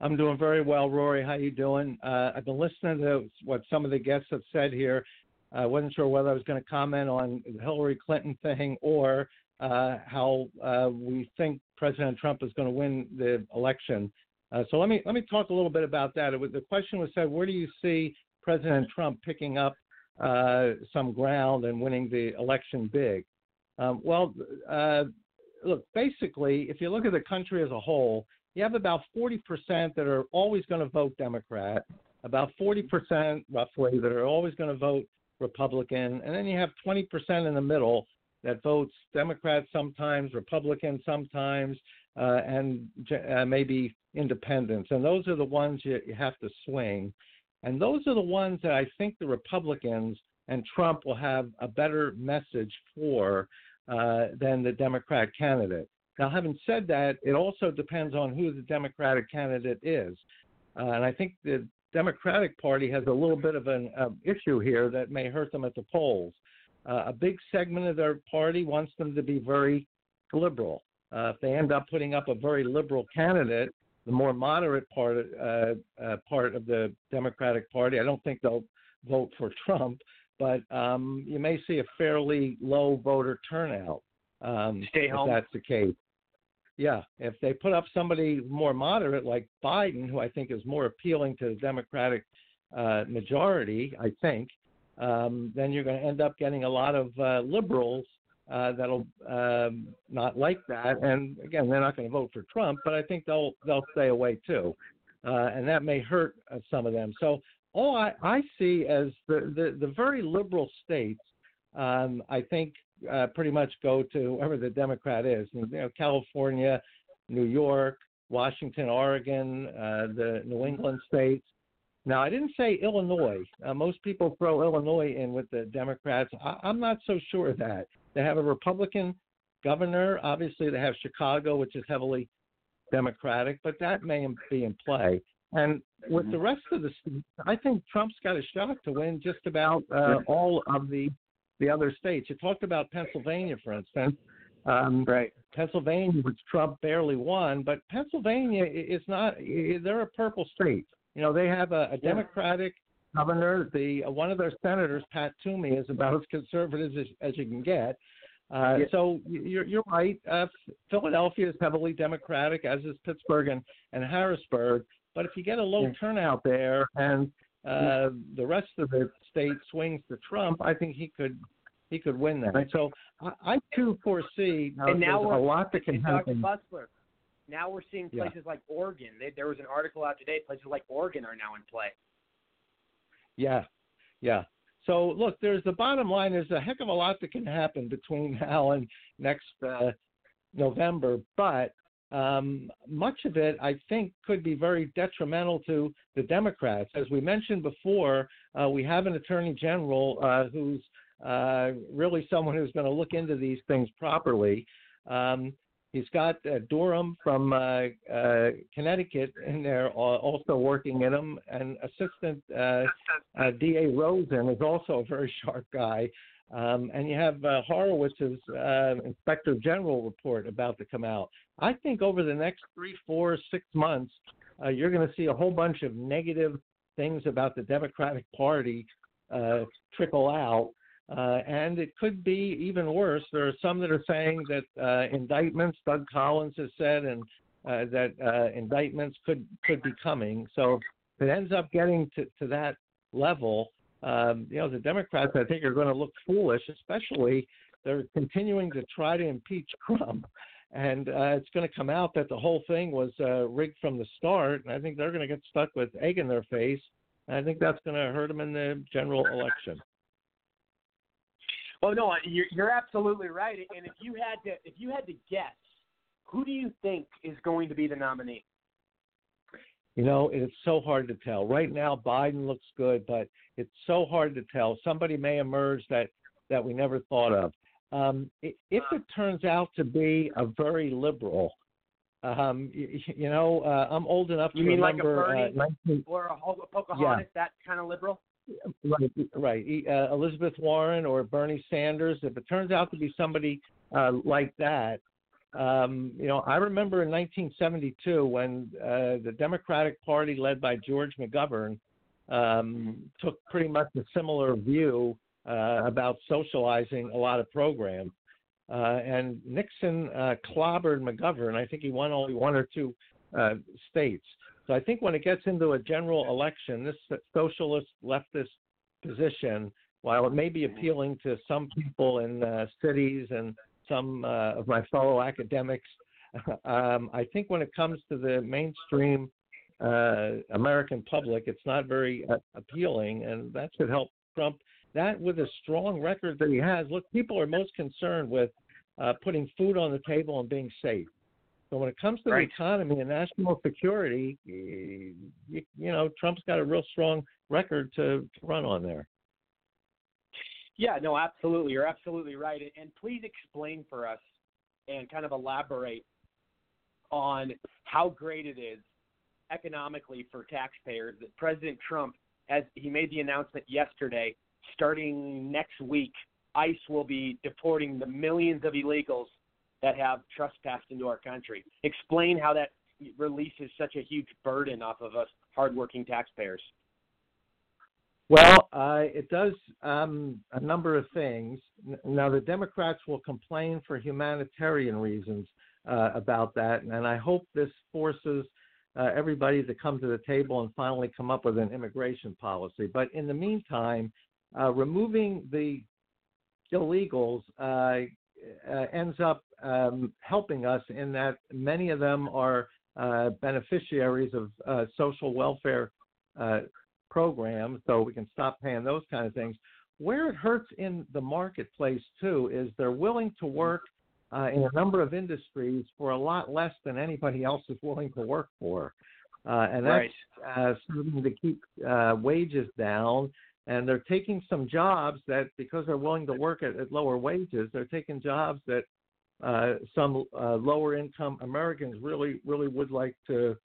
S22: I'm doing very well, Rory. How you doing? Uh, I've been listening to what some of the guests have said here. I wasn't sure whether I was going to comment on the Hillary Clinton thing or uh, how uh, we think President Trump is going to win the election. Uh, so let me let me talk a little bit about that. Was, the question was said, where do you see President Trump picking up uh, some ground and winning the election big? Um, well, uh, look, basically, if you look at the country as a whole, you have about 40% that are always going to vote Democrat, about 40% roughly that are always going to vote Republican, and then you have 20% in the middle that votes Democrat sometimes, Republican sometimes, uh, and uh, maybe independents. And those are the ones you, you have to swing. And those are the ones that I think the Republicans and Trump will have a better message for uh, than the Democrat candidate. Now, having said that, it also depends on who the Democratic candidate is. Uh, and I think the Democratic Party has a little bit of an uh, issue here that may hurt them at the polls. Uh, a big segment of their party wants them to be very liberal. Uh, if they end up putting up a very liberal candidate, the more moderate part uh, uh, part of the Democratic Party, I don't think they'll vote for Trump, but um, you may see a fairly low voter turnout. Um,
S1: Stay
S22: if that's the case. Yeah, if they put up somebody more moderate like Biden, who I think is more appealing to the Democratic uh, majority, I think, um, then you're going to end up getting a lot of uh, liberals uh, that'll um, not like that. And again, they're not going to vote for Trump, but I think they'll they'll stay away too, uh, and that may hurt uh, some of them. So all I, I see as the, the the very liberal states, um, I think uh, pretty much go to whoever the Democrat is. You know, California, New York, Washington, Oregon, uh, the New England states. Now, I didn't say Illinois. Uh, most people throw Illinois in with the Democrats. I, I'm not so sure of that. They have a Republican governor. Obviously, they have Chicago, which is heavily Democratic, but that may be in play. And with the rest of the states, I think Trump's got a shot to win just about uh, all of the the other states. You talked about Pennsylvania, for instance. Um,
S3: right.
S22: Pennsylvania, which Trump barely won, but Pennsylvania is not. They're a purple state. You know, they have a, a Democratic governor. The uh, one of their senators, Pat Toomey, is about as conservative as, as you can get. Uh. So you're you're right. Uh, Philadelphia is heavily Democratic, as is Pittsburgh and, and Harrisburg. But if you get a low turnout there, and uh, the rest of the state swings to Trump, I think he could he could win that. So I, I too foresee now,
S1: and now we're
S22: a lot that can happen.
S1: Busler. Now we're seeing
S22: Yeah.
S1: places like Oregon. They, there was an article out today. Places like Oregon are now in play.
S22: Yeah, yeah. So look, there's the bottom line. There's a heck of a lot that can happen between now and next uh, November, but um, much of it, I think, could be very detrimental to the Democrats. As we mentioned before, uh, we have an attorney general uh, who's uh, really someone who's going to look into these things properly. Um, he's got uh, Durham from uh, uh, Connecticut in there uh, also working in them, and Assistant uh, uh, DA Rosen is also a very sharp guy. Um, and you have uh, Horowitz's Inspector General report about to come out. I think over the next three, four, six months, you're going to see a whole bunch of negative things about the Democratic Party trickle out. Uh, and it could be even worse. There are some that are saying that uh, indictments, Doug Collins has said, and uh, that uh, indictments could could be coming. So if it ends up getting to, to that level, um, you know, the Democrats, I think, are going to look foolish, especially they're continuing to try to impeach Trump. And uh, it's going to come out that the whole thing was uh, rigged from the start. And I think they're going to get stuck with egg in their face. And I think that's going to hurt them in the general election.
S1: Well, no, you're, you're absolutely right. And if you had to, if you had to guess, who do you think is going to be the nominee?
S22: You know, it's so hard to tell. Right now, Biden looks good, but it's so hard to tell. Somebody may emerge that that we never thought of. Um, if it turns out to be a very liberal, um, you, you know, uh, I'm old enough
S1: you
S22: to
S1: mean
S22: remember
S1: like a Bernie
S22: uh, 19,
S1: or a Ho- Pocahontas, that kind of liberal?
S22: Right, right. Uh, Elizabeth Warren or Bernie Sanders. If it turns out to be somebody uh, like that, um, you know, I remember in 1972 when uh, the Democratic Party, led by George McGovern, um, took pretty much a similar view uh, about socializing a lot of programs. Uh, and Nixon uh, clobbered McGovern. I think he won only one or two uh, states. So I think when it gets into a general election, this socialist leftist position, while it may be appealing to some people in uh, cities and some uh, of my fellow academics, um, I think when it comes to the mainstream uh, American public, it's not very uh, appealing, and that should help Trump. That with a strong record that he has, look, people are most concerned with uh, putting food on the table and being safe. So when it comes to
S1: Right.
S22: the economy and national security, you, you know, Trump's got a real strong record to, to run on there.
S1: Yeah, no, absolutely. You're absolutely right. And- And please explain for us and kind of elaborate on how great it is economically for taxpayers that President Trump as he made the announcement yesterday starting next week ICE will be deporting the millions of illegals that have trespassed into our country. Explain how that releases such a huge burden off of us hardworking taxpayers.
S22: Well, uh, it does um, a number of things. Now, the Democrats will complain for humanitarian reasons uh, about that, and I hope this forces uh, everybody to come to the table and finally come up with an immigration policy. But in the meantime, uh, removing the illegals uh, uh, ends up um, helping us in that many of them are uh, beneficiaries of uh, social welfare uh, programs, so we can stop paying those kind of things. Where it hurts in the marketplace too is they're willing to work uh, in a number of industries for a lot less than anybody else is willing to work for, uh, and that's uh, starting to keep uh, wages down. And they're taking some jobs that, because they're willing to work at, at lower wages, they're taking jobs that uh, some uh, lower income Americans really, really would like to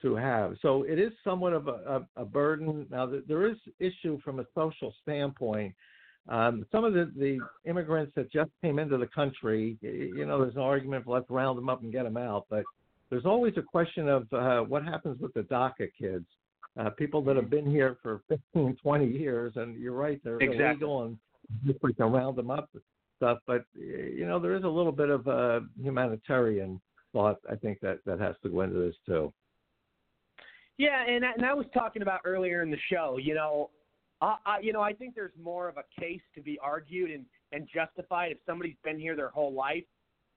S22: to have. So it is somewhat of a, a, a burden. Now there is issue from a social standpoint. Um, some of the, the immigrants that just came into the country, you know, there's an argument for let's round them up and get them out, but there's always a question of uh, what happens with the DACA kids, uh, people that have been here for 15, 20 years, and you're right, they're
S1: Exactly.
S22: illegal and we can round them up stuff. But eh, you know, there is a little bit of a humanitarian thought I think that that has to go into this too.
S1: Yeah, and I- and I was talking about earlier in the show. You know, I, I you know I think there's more of a case to be argued and and justified if somebody's been here their whole life.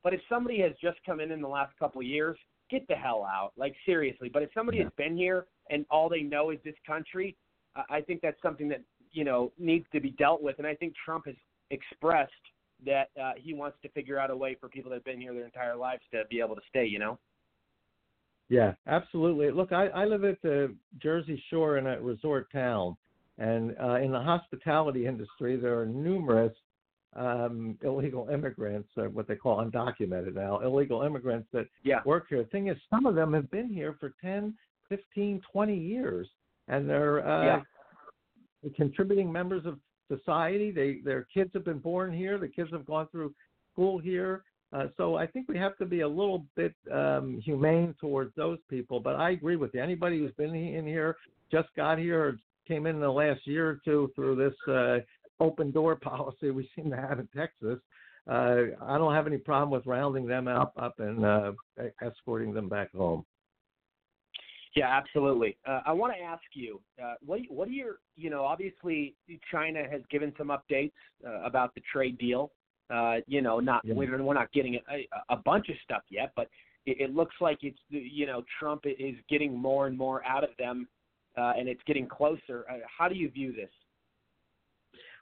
S1: But if somebody has just come in in the last couple of years, get the hell out. Like seriously. But if somebody has been here and all they know is this country, I think that's something that you know needs to be dealt with. And I think Trump has expressed that uh, he wants to figure out a way for people that have been here their entire lives to be able to stay. You know.
S22: Yeah, absolutely. Look, I, I live at the Jersey Shore in a resort town, and uh, in the hospitality industry, there are numerous um, illegal immigrants, uh, what they call undocumented now, illegal immigrants that
S1: yeah.
S22: work here. The thing is, some of them have been here for 10, 15, 20 years, and they're uh,
S1: Yeah.
S22: contributing members of society. They their kids have been born here. The kids have gone through school here. Uh, so I think we have to be a little bit um, humane towards those people. But I agree with you. Anybody who's been in here, just got here, or came in the last year or two through this uh, open door policy we seem to have in Texas, uh, I don't have any problem with rounding them up, up and uh, escorting them back home.
S1: Yeah, absolutely. Uh, I want to ask you, uh, what what are your, you know, obviously China has given some updates uh, about the trade deal. Uh, you know, not
S23: Yeah.
S1: we're, we're not getting a, a bunch of stuff yet, but it, it looks like it's you know Trump is getting more and more out of them, uh, and it's getting closer. Uh, how do you view this?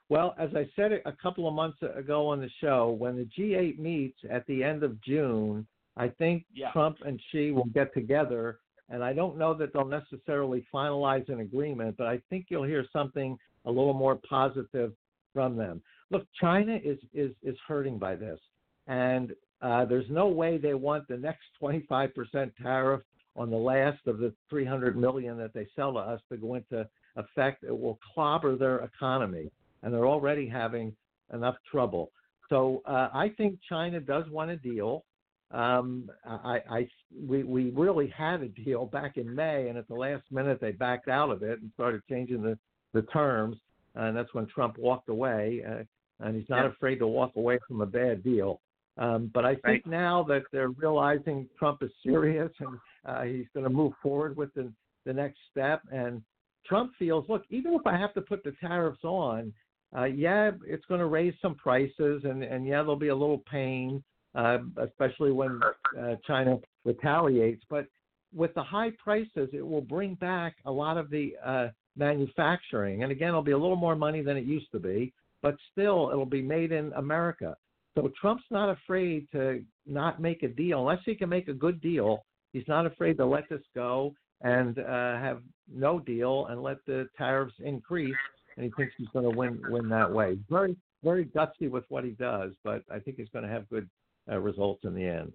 S22: Well, as I said a couple of months ago on the show, when the G8 meets at the end of June, I think
S1: Yeah.
S22: Trump and Xi will get together. And I don't know that they'll necessarily finalize an agreement, but I think you'll hear something a little more positive from them. Look, China is is is hurting by this, and uh, there's no way they want the next 25% tariff on the last of the 300 million that they sell to us to go into effect. It will clobber their economy, and they're already having enough trouble. So uh, I think China does want a deal. Um, I, I, we, we really had a deal back in May, and at the last minute they backed out of it and started changing the, the terms, and that's when Trump walked away. Uh, and he's not
S1: Yeah.
S22: afraid to walk away from a bad deal. Um, but I think
S1: Right.
S22: now that they're realizing Trump is serious and uh, he's going to move forward with the, the next step, and Trump feels, look, even if I have to put the tariffs on, uh, yeah, it's going to raise some prices, and, and yeah, there'll be a little pain, uh, especially when uh, China retaliates. But with the high prices, it will bring back a lot of the uh, manufacturing, and again, it'll be a little more money than it used to be, but still, it'll be made in America. So Trump's not afraid to not make a deal unless he can make a good deal. He's not afraid to let this go and uh, have no deal and let the tariffs increase. And he thinks he's going to win win that way. Very very gutsy with what he does, but I think he's going to have good uh, results in the end.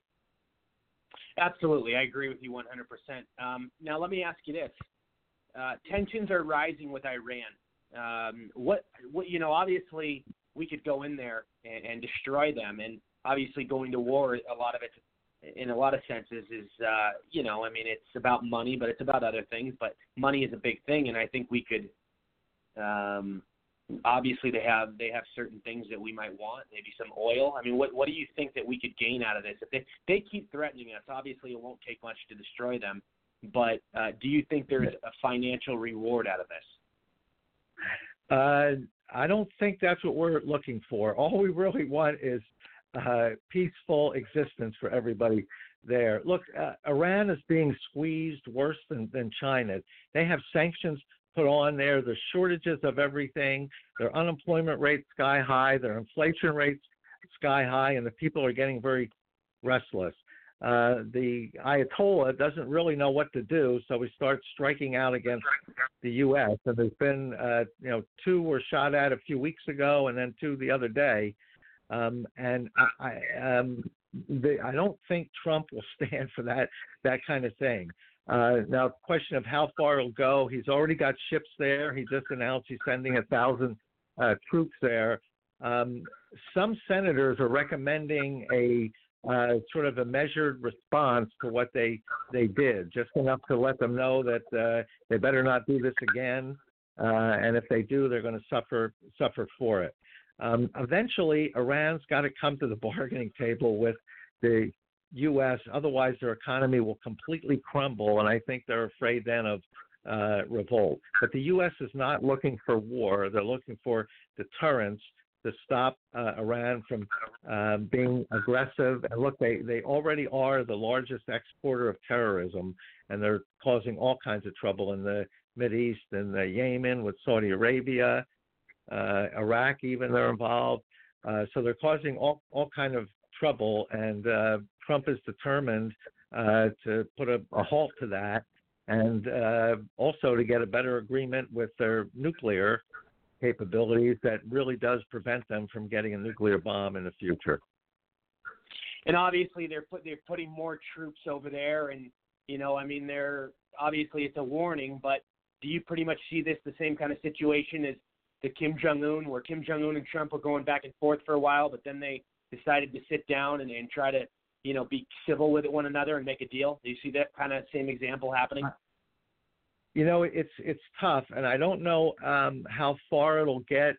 S1: Absolutely, I agree with you 100%. Um, now, let me ask you this: uh, tensions are rising with Iran. Um, what, what, you know, obviously we could go in there and, and destroy them, and obviously going to war, a lot of it, in a lot of senses, is, uh, you know, I mean, it's about money, but it's about other things. But money is a big thing, and I think we could. Um, obviously, they have they have certain things that we might want, maybe some oil. I mean, what what do you think that we could gain out of this? If they they keep threatening us, obviously it won't take much to destroy them. But uh, do you think there's a financial reward out of this?
S22: Uh, I don't think that's what we're looking for. All we really want is uh, peaceful existence for everybody there. Look, uh, Iran is being squeezed worse than, than China. They have sanctions put on there. There's shortages of everything. Their unemployment rate sky high. Their inflation rates sky high, and the people are getting very restless. Uh, the Ayatollah doesn't really know what to do, so he starts striking out against the U.S. And there's been, uh, you know, two were shot at a few weeks ago, and then two the other day. Um, and I, I, um, the, I don't think Trump will stand for that that kind of thing. Uh, now, question of how far it'll go. He's already got ships there. He just announced he's sending a thousand uh, troops there. Um, some senators are recommending a uh, sort of a measured response to what they they did, just enough to let them know that uh, they better not do this again, uh, and if they do, they're going to suffer suffer for it. Um, eventually, Iran's got to come to the bargaining table with the U.S. Otherwise, their economy will completely crumble, and I think they're afraid then of uh, revolt. But the U.S. is not looking for war; they're looking for deterrence to stop uh, Iran from uh, being aggressive. And look, they, they already are the largest exporter of terrorism, and they're causing all kinds of trouble in the Mid East and uh, Yemen with Saudi Arabia, uh, Iraq, even they're involved. Uh, so they're causing all all kind of trouble, and uh, Trump is determined uh, to put a, a halt to that, and uh, also to get a better agreement with their nuclear capabilities that really does prevent them from getting a nuclear bomb in the future.
S1: And obviously they're put they're putting more troops over there, and you know, I mean, they're obviously it's a warning, but do you pretty much see this the same kind of situation as the Kim Jong Un, where Kim Jong Un and Trump were going back and forth for a while, but then they decided to sit down and, and try to, you know, be civil with one another and make a deal. Do you see that kind of same example happening?
S22: You know, it's it's tough, and I don't know um, how far it'll get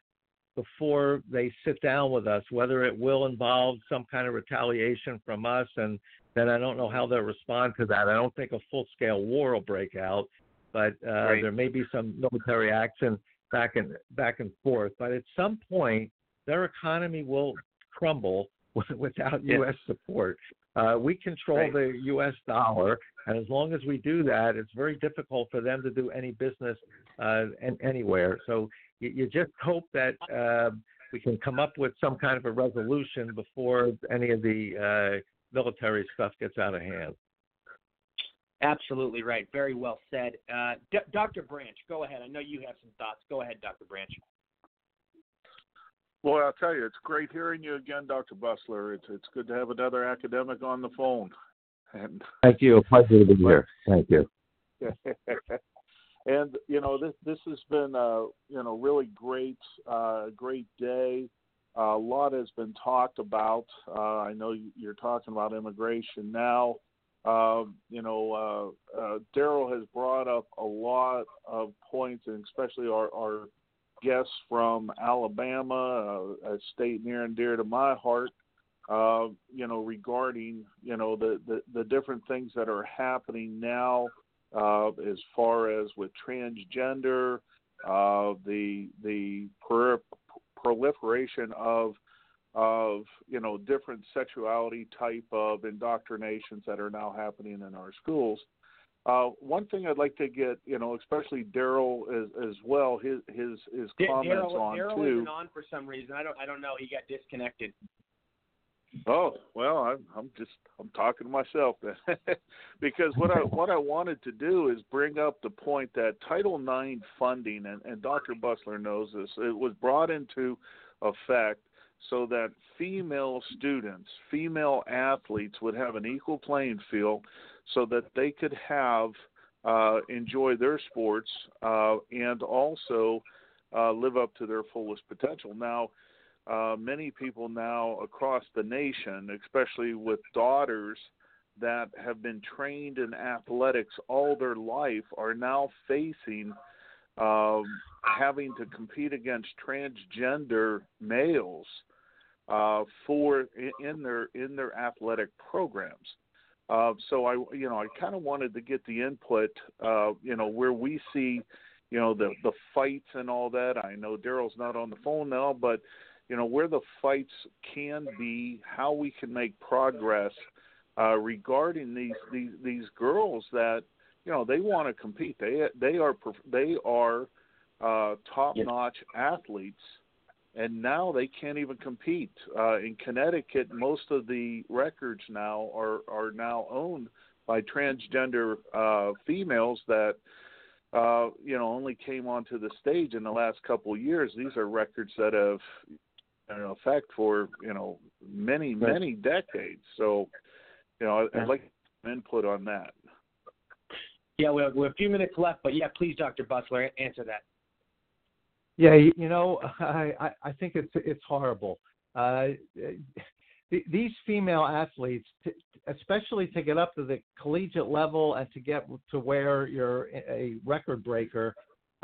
S22: before they sit down with us. Whether it will involve some kind of retaliation from us, and then I don't know how they'll respond to that. I don't think a full scale war will break out, but uh,
S4: Right.
S22: there may be some military action back and back and forth. But at some point, their economy will crumble without
S4: Yes.
S22: U.S. support. Uh, we control
S4: Right.
S22: the U.S. dollar, and as long as we do that, it's very difficult for them to do any business uh, an anywhere. So you, you just hope that uh, we can come up with some kind of a resolution before any of the uh, military stuff gets out of hand.
S24: Absolutely right. Very well said. Uh, D- Dr. Branch, go ahead. I know you have some thoughts. Go ahead, Dr. Branch.
S4: Well, I'll tell you, it's great hearing you again, Dr. Busler. It's it's good to have another academic on the phone. And
S22: Thank you. A pleasure to be here. Thank you.
S4: and you know this this has been a you know really great uh, great day. Uh, a lot has been talked about. Uh, I know you- you're talking about immigration now. Uh, you know, uh, uh, Daryl has brought up a lot of points, and especially our, our guests from Alabama, uh, a state near and dear to my heart. Uh, you know, regarding you know the, the the different things that are happening now, uh, as far as with transgender, uh, the the per- proliferation of of you know different sexuality type of indoctrinations that are now happening in our schools. Uh, one thing I'd like to get, you know, especially Daryl as, as well, his his his comments
S24: Daryl
S4: on
S24: Daryl
S4: too.
S24: isn't on for some reason. I don't I don't know. He got disconnected.
S4: Oh well, I'm I'm just I'm talking to myself then, because what I what I wanted to do is bring up the point that Title IX funding, and, and Dr. Busler knows this, it was brought into effect so that female students, female athletes would have an equal playing field, so that they could have uh, enjoy their sports uh, and also uh, live up to their fullest potential. Now uh, many people now across the nation, especially with daughters that have been trained in athletics all their life, are now facing um, having to compete against transgender males uh, for in their in their athletic programs. Uh, so I, you know, I kind of wanted to get the input, uh, you know, where we see, you know, the the fights and all that. I know Daryl's not on the phone now, but you know where the fights can be, how we can make progress uh, regarding these these these girls that you know they want to compete. They they are they are uh, top notch athletes, and now they can't even compete. Uh, in Connecticut, most of the records now are are now owned by transgender uh, females that uh, you know only came onto the stage in the last couple of years. These are records that have in effect for you know many many decades. So you know I'd, I'd like some input on that.
S24: Yeah, we have, we have a few minutes left, but yeah, please, Dr. Busler, answer that.
S22: Yeah, you know, I I think it's it's horrible. Uh, these female athletes, especially to get up to the collegiate level and to get to where you're a record breaker,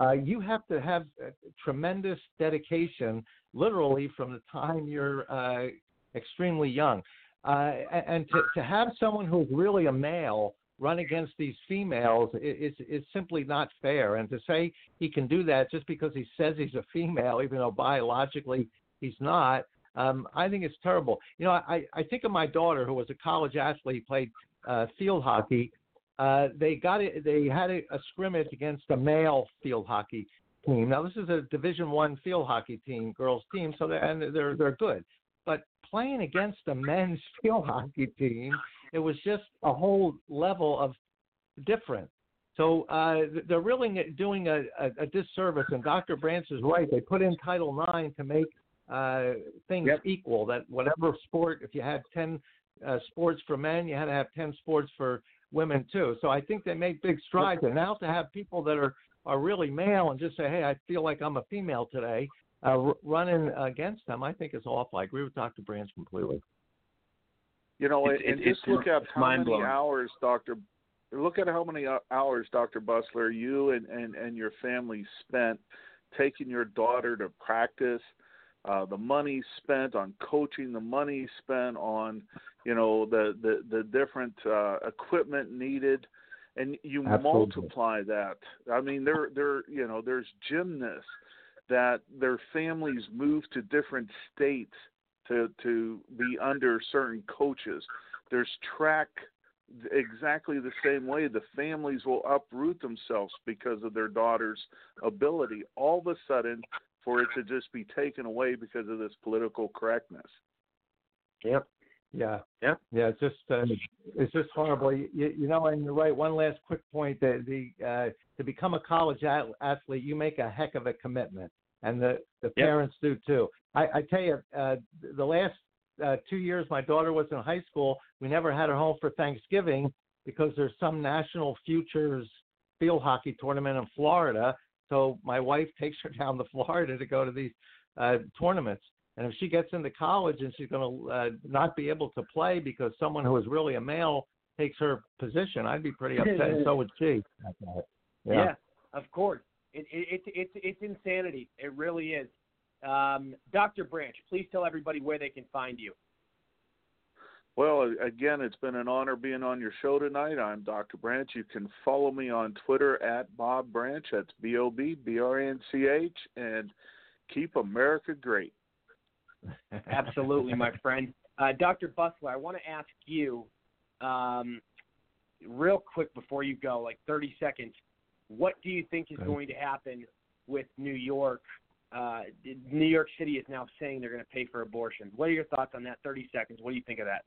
S22: uh, you have to have uh, tremendous dedication, literally from the time you're uh, extremely young. Uh, and and to, to have someone who's really a male run against these females is is simply not fair. And to say he can do that just because he says he's a female, even though biologically he's not, um, I think it's terrible. You know, I I think of my daughter who was a college athlete, played uh, field hockey. Uh, they got it. They had a, a scrimmage against a male field hockey team. Now this is a Division One field hockey team, girls team, so they're, and they're they're good. But playing against a men's field hockey team, it was just a whole level of different. So uh, they're really doing a, a, a disservice, and Dr. Branch is right. They put in Title IX to make uh, things equal. That whatever sport, if you had ten uh, sports for men, you had to have ten sports for women too. So I think they made big strides. And now to have people that are are really male and just say, "Hey, I feel like I'm a female today," uh, running against them, I think is awful. I agree with Dr. Branch completely.
S4: You know,
S22: It's-
S4: and
S22: it's-
S4: just look at how many hours, Doctor. Look at how many hours, Doctor Busler, you and, and, and your family spent taking your daughter to practice. Uh, the money spent on coaching, the money spent on, you know the the the different uh, equipment needed, and you
S22: Absolutely.
S4: multiply that. I mean, there there you know there's gymnasts that their families move to different states to to be under certain coaches. There's track exactly the same way. The families will uproot themselves because of their daughter's ability. All of a sudden, for it to just be taken away because of this political correctness.
S22: Yep. Yeah. Yeah. Yeah. It's just uh, it's just horrible. You, you know, and you're right. One last quick point: that the uh, to become a college athlete, you make a heck of a commitment, and the the
S1: Yep.
S22: parents do too. I, I tell you, uh, the last uh, two years my daughter was in high school, we never had her home for Thanksgiving because there's some national futures field hockey tournament in Florida. So my wife takes her down to Florida to go to these uh, tournaments. And if she gets into college and she's going to uh, not be able to play because someone who is really a male takes her position, I'd be pretty upset. and so would she.
S1: Yeah, of course. It, it, it, it's it's insanity. It really is. Um, Dr. Branch, please tell everybody where they can find you.
S4: Well, again, it's been an honor being on your show tonight. I'm Dr. Branch. You can follow me on Twitter at Bob Branch. That's B O B B R A N C H. And keep America great.
S1: Absolutely, my friend. Uh, Dr. Busler, I want to ask you, um, real quick before you go, like 30 seconds, what do you think is going to happen with New York? Uh, New York City is now saying they're going to pay for abortions. What are your thoughts on that? 30 seconds. What do you think of that?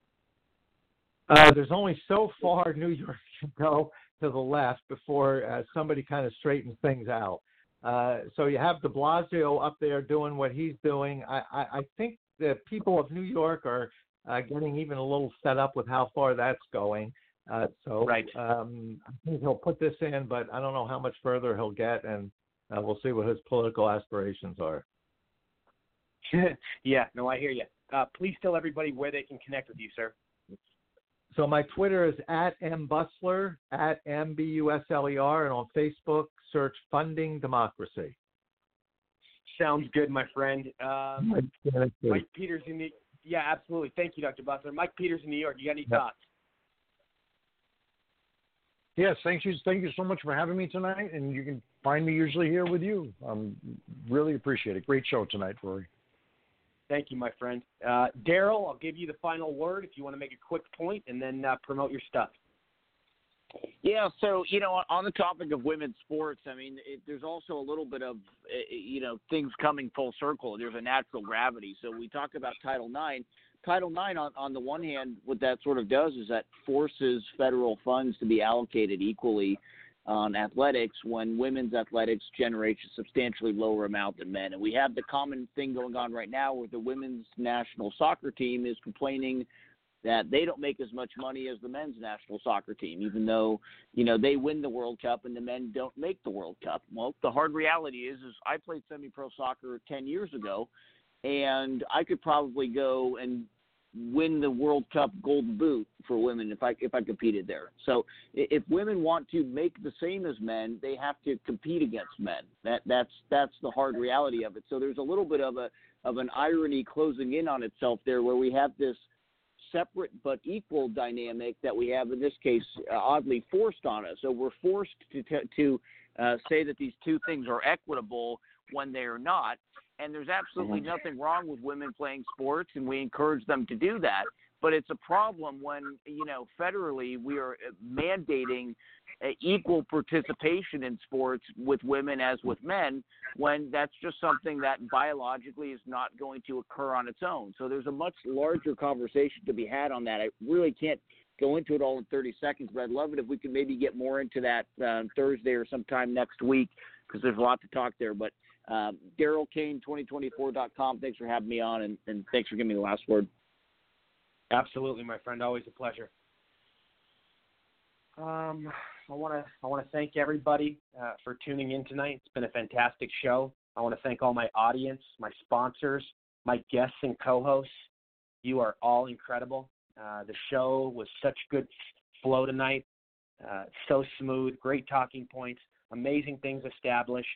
S22: Uh, there's only so far New York can go to the left before uh, somebody kind of straightens things out. Uh, so you have De Blasio up there doing what he's doing. I, I, I think the people of New York are uh, getting even a little set up with how far that's going. Uh, so
S1: Right.
S22: um, I think he'll put this in, but I don't know how much further he'll get, and uh, we'll see what his political aspirations are.
S1: yeah, no, I hear you. Uh, please tell everybody where they can connect with you, sir.
S22: So my Twitter is at mbusler at m b u s l e r, and on Facebook search Funding Democracy.
S1: Sounds good, my friend. Um,
S22: Mike, yeah, that's good.
S1: Mike Peters in the yeah, absolutely. Thank you, Dr. Busler. Mike Peters in New York. You got any
S11: Yep.
S1: thoughts?
S11: Yes, thank you, thank you so much for having me tonight, and you can find me usually here with you. Um, really appreciate it. Great show tonight, Rory.
S1: Thank you, my friend. Uh, Daryl, I'll give you the final word if you want to make a quick point and then uh, promote your stuff.
S2: Yeah, so you know, on the topic of women's sports, I mean, it, there's also a little bit of uh, you know things coming full circle. There's a natural gravity. So we talk about Title IX. Title IX, on on the one hand, what that sort of does is that forces federal funds to be allocated equally on athletics when women's athletics generates a substantially lower amount than men. And we have the common thing going on right now where the women's national soccer team is complaining that they don't make as much money as the men's national soccer team, even though you know they win the World Cup and the men don't make the World Cup. Well, the hard reality is, is I played semi-pro soccer ten years ago, and I could probably go and win the World Cup gold boot for women if I if I competed there. So if women want to make the same as men, they have to compete against men. That that's that's the hard reality of it. So there's a little bit of a of an irony closing in on itself there, where we have this separate but equal dynamic that we have in this case uh, oddly forced on us. So we're forced to t- to uh, say that these two things are equitable when they are not. And there's absolutely
S1: Mhm.
S2: nothing wrong with women playing sports, and we encourage them to do that. But it's a problem when you know federally we are uh, mandating uh, equal participation in sports with women as with men when that's just something that biologically is not going to occur on its own. So there's a much larger conversation to be had on that. I really can't go into it all in 30 seconds, but I'd love it if we could maybe get more into that uh, Thursday or sometime next week because there's a lot to talk there. But um, Daryl Kane, 2024.com, thanks for having me on and, and thanks for giving me the last word.
S1: Absolutely, my friend. Always a pleasure. Um, I want to I want to thank everybody uh, for tuning in tonight. It's been a fantastic show. I want to thank all my audience, my sponsors, my guests and co-hosts. You are all incredible. Uh, the show was such good flow tonight. Uh, so smooth, great talking points, amazing things established,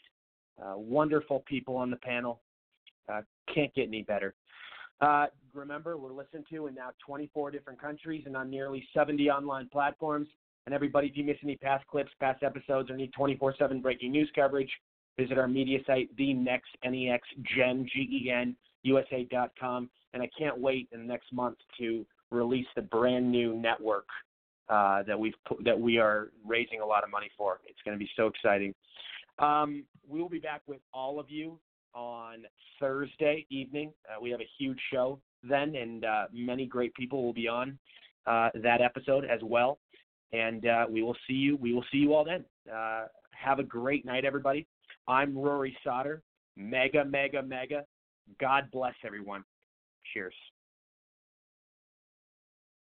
S1: uh, wonderful people on the panel. Uh, can't get any better. Uh, remember, we're listened to in now 24 different countries and on nearly 70 online platforms. And everybody, if you miss any past clips, past episodes, or need 24/7 breaking news coverage, visit our media site, the next NEX Gen G E N USA.com. And I can't wait in the next month to release the brand new network uh, that we've that we are raising a lot of money for. It's going to be so exciting. Um, we will be back with all of you on Thursday evening. Uh, we have a huge show then, and uh, many great people will be on uh, that episode as well. And uh, we will see you. We will see you all then. Uh, have a great night, everybody. I'm Rory Sauter. Mega, mega, mega. God bless everyone. Cheers.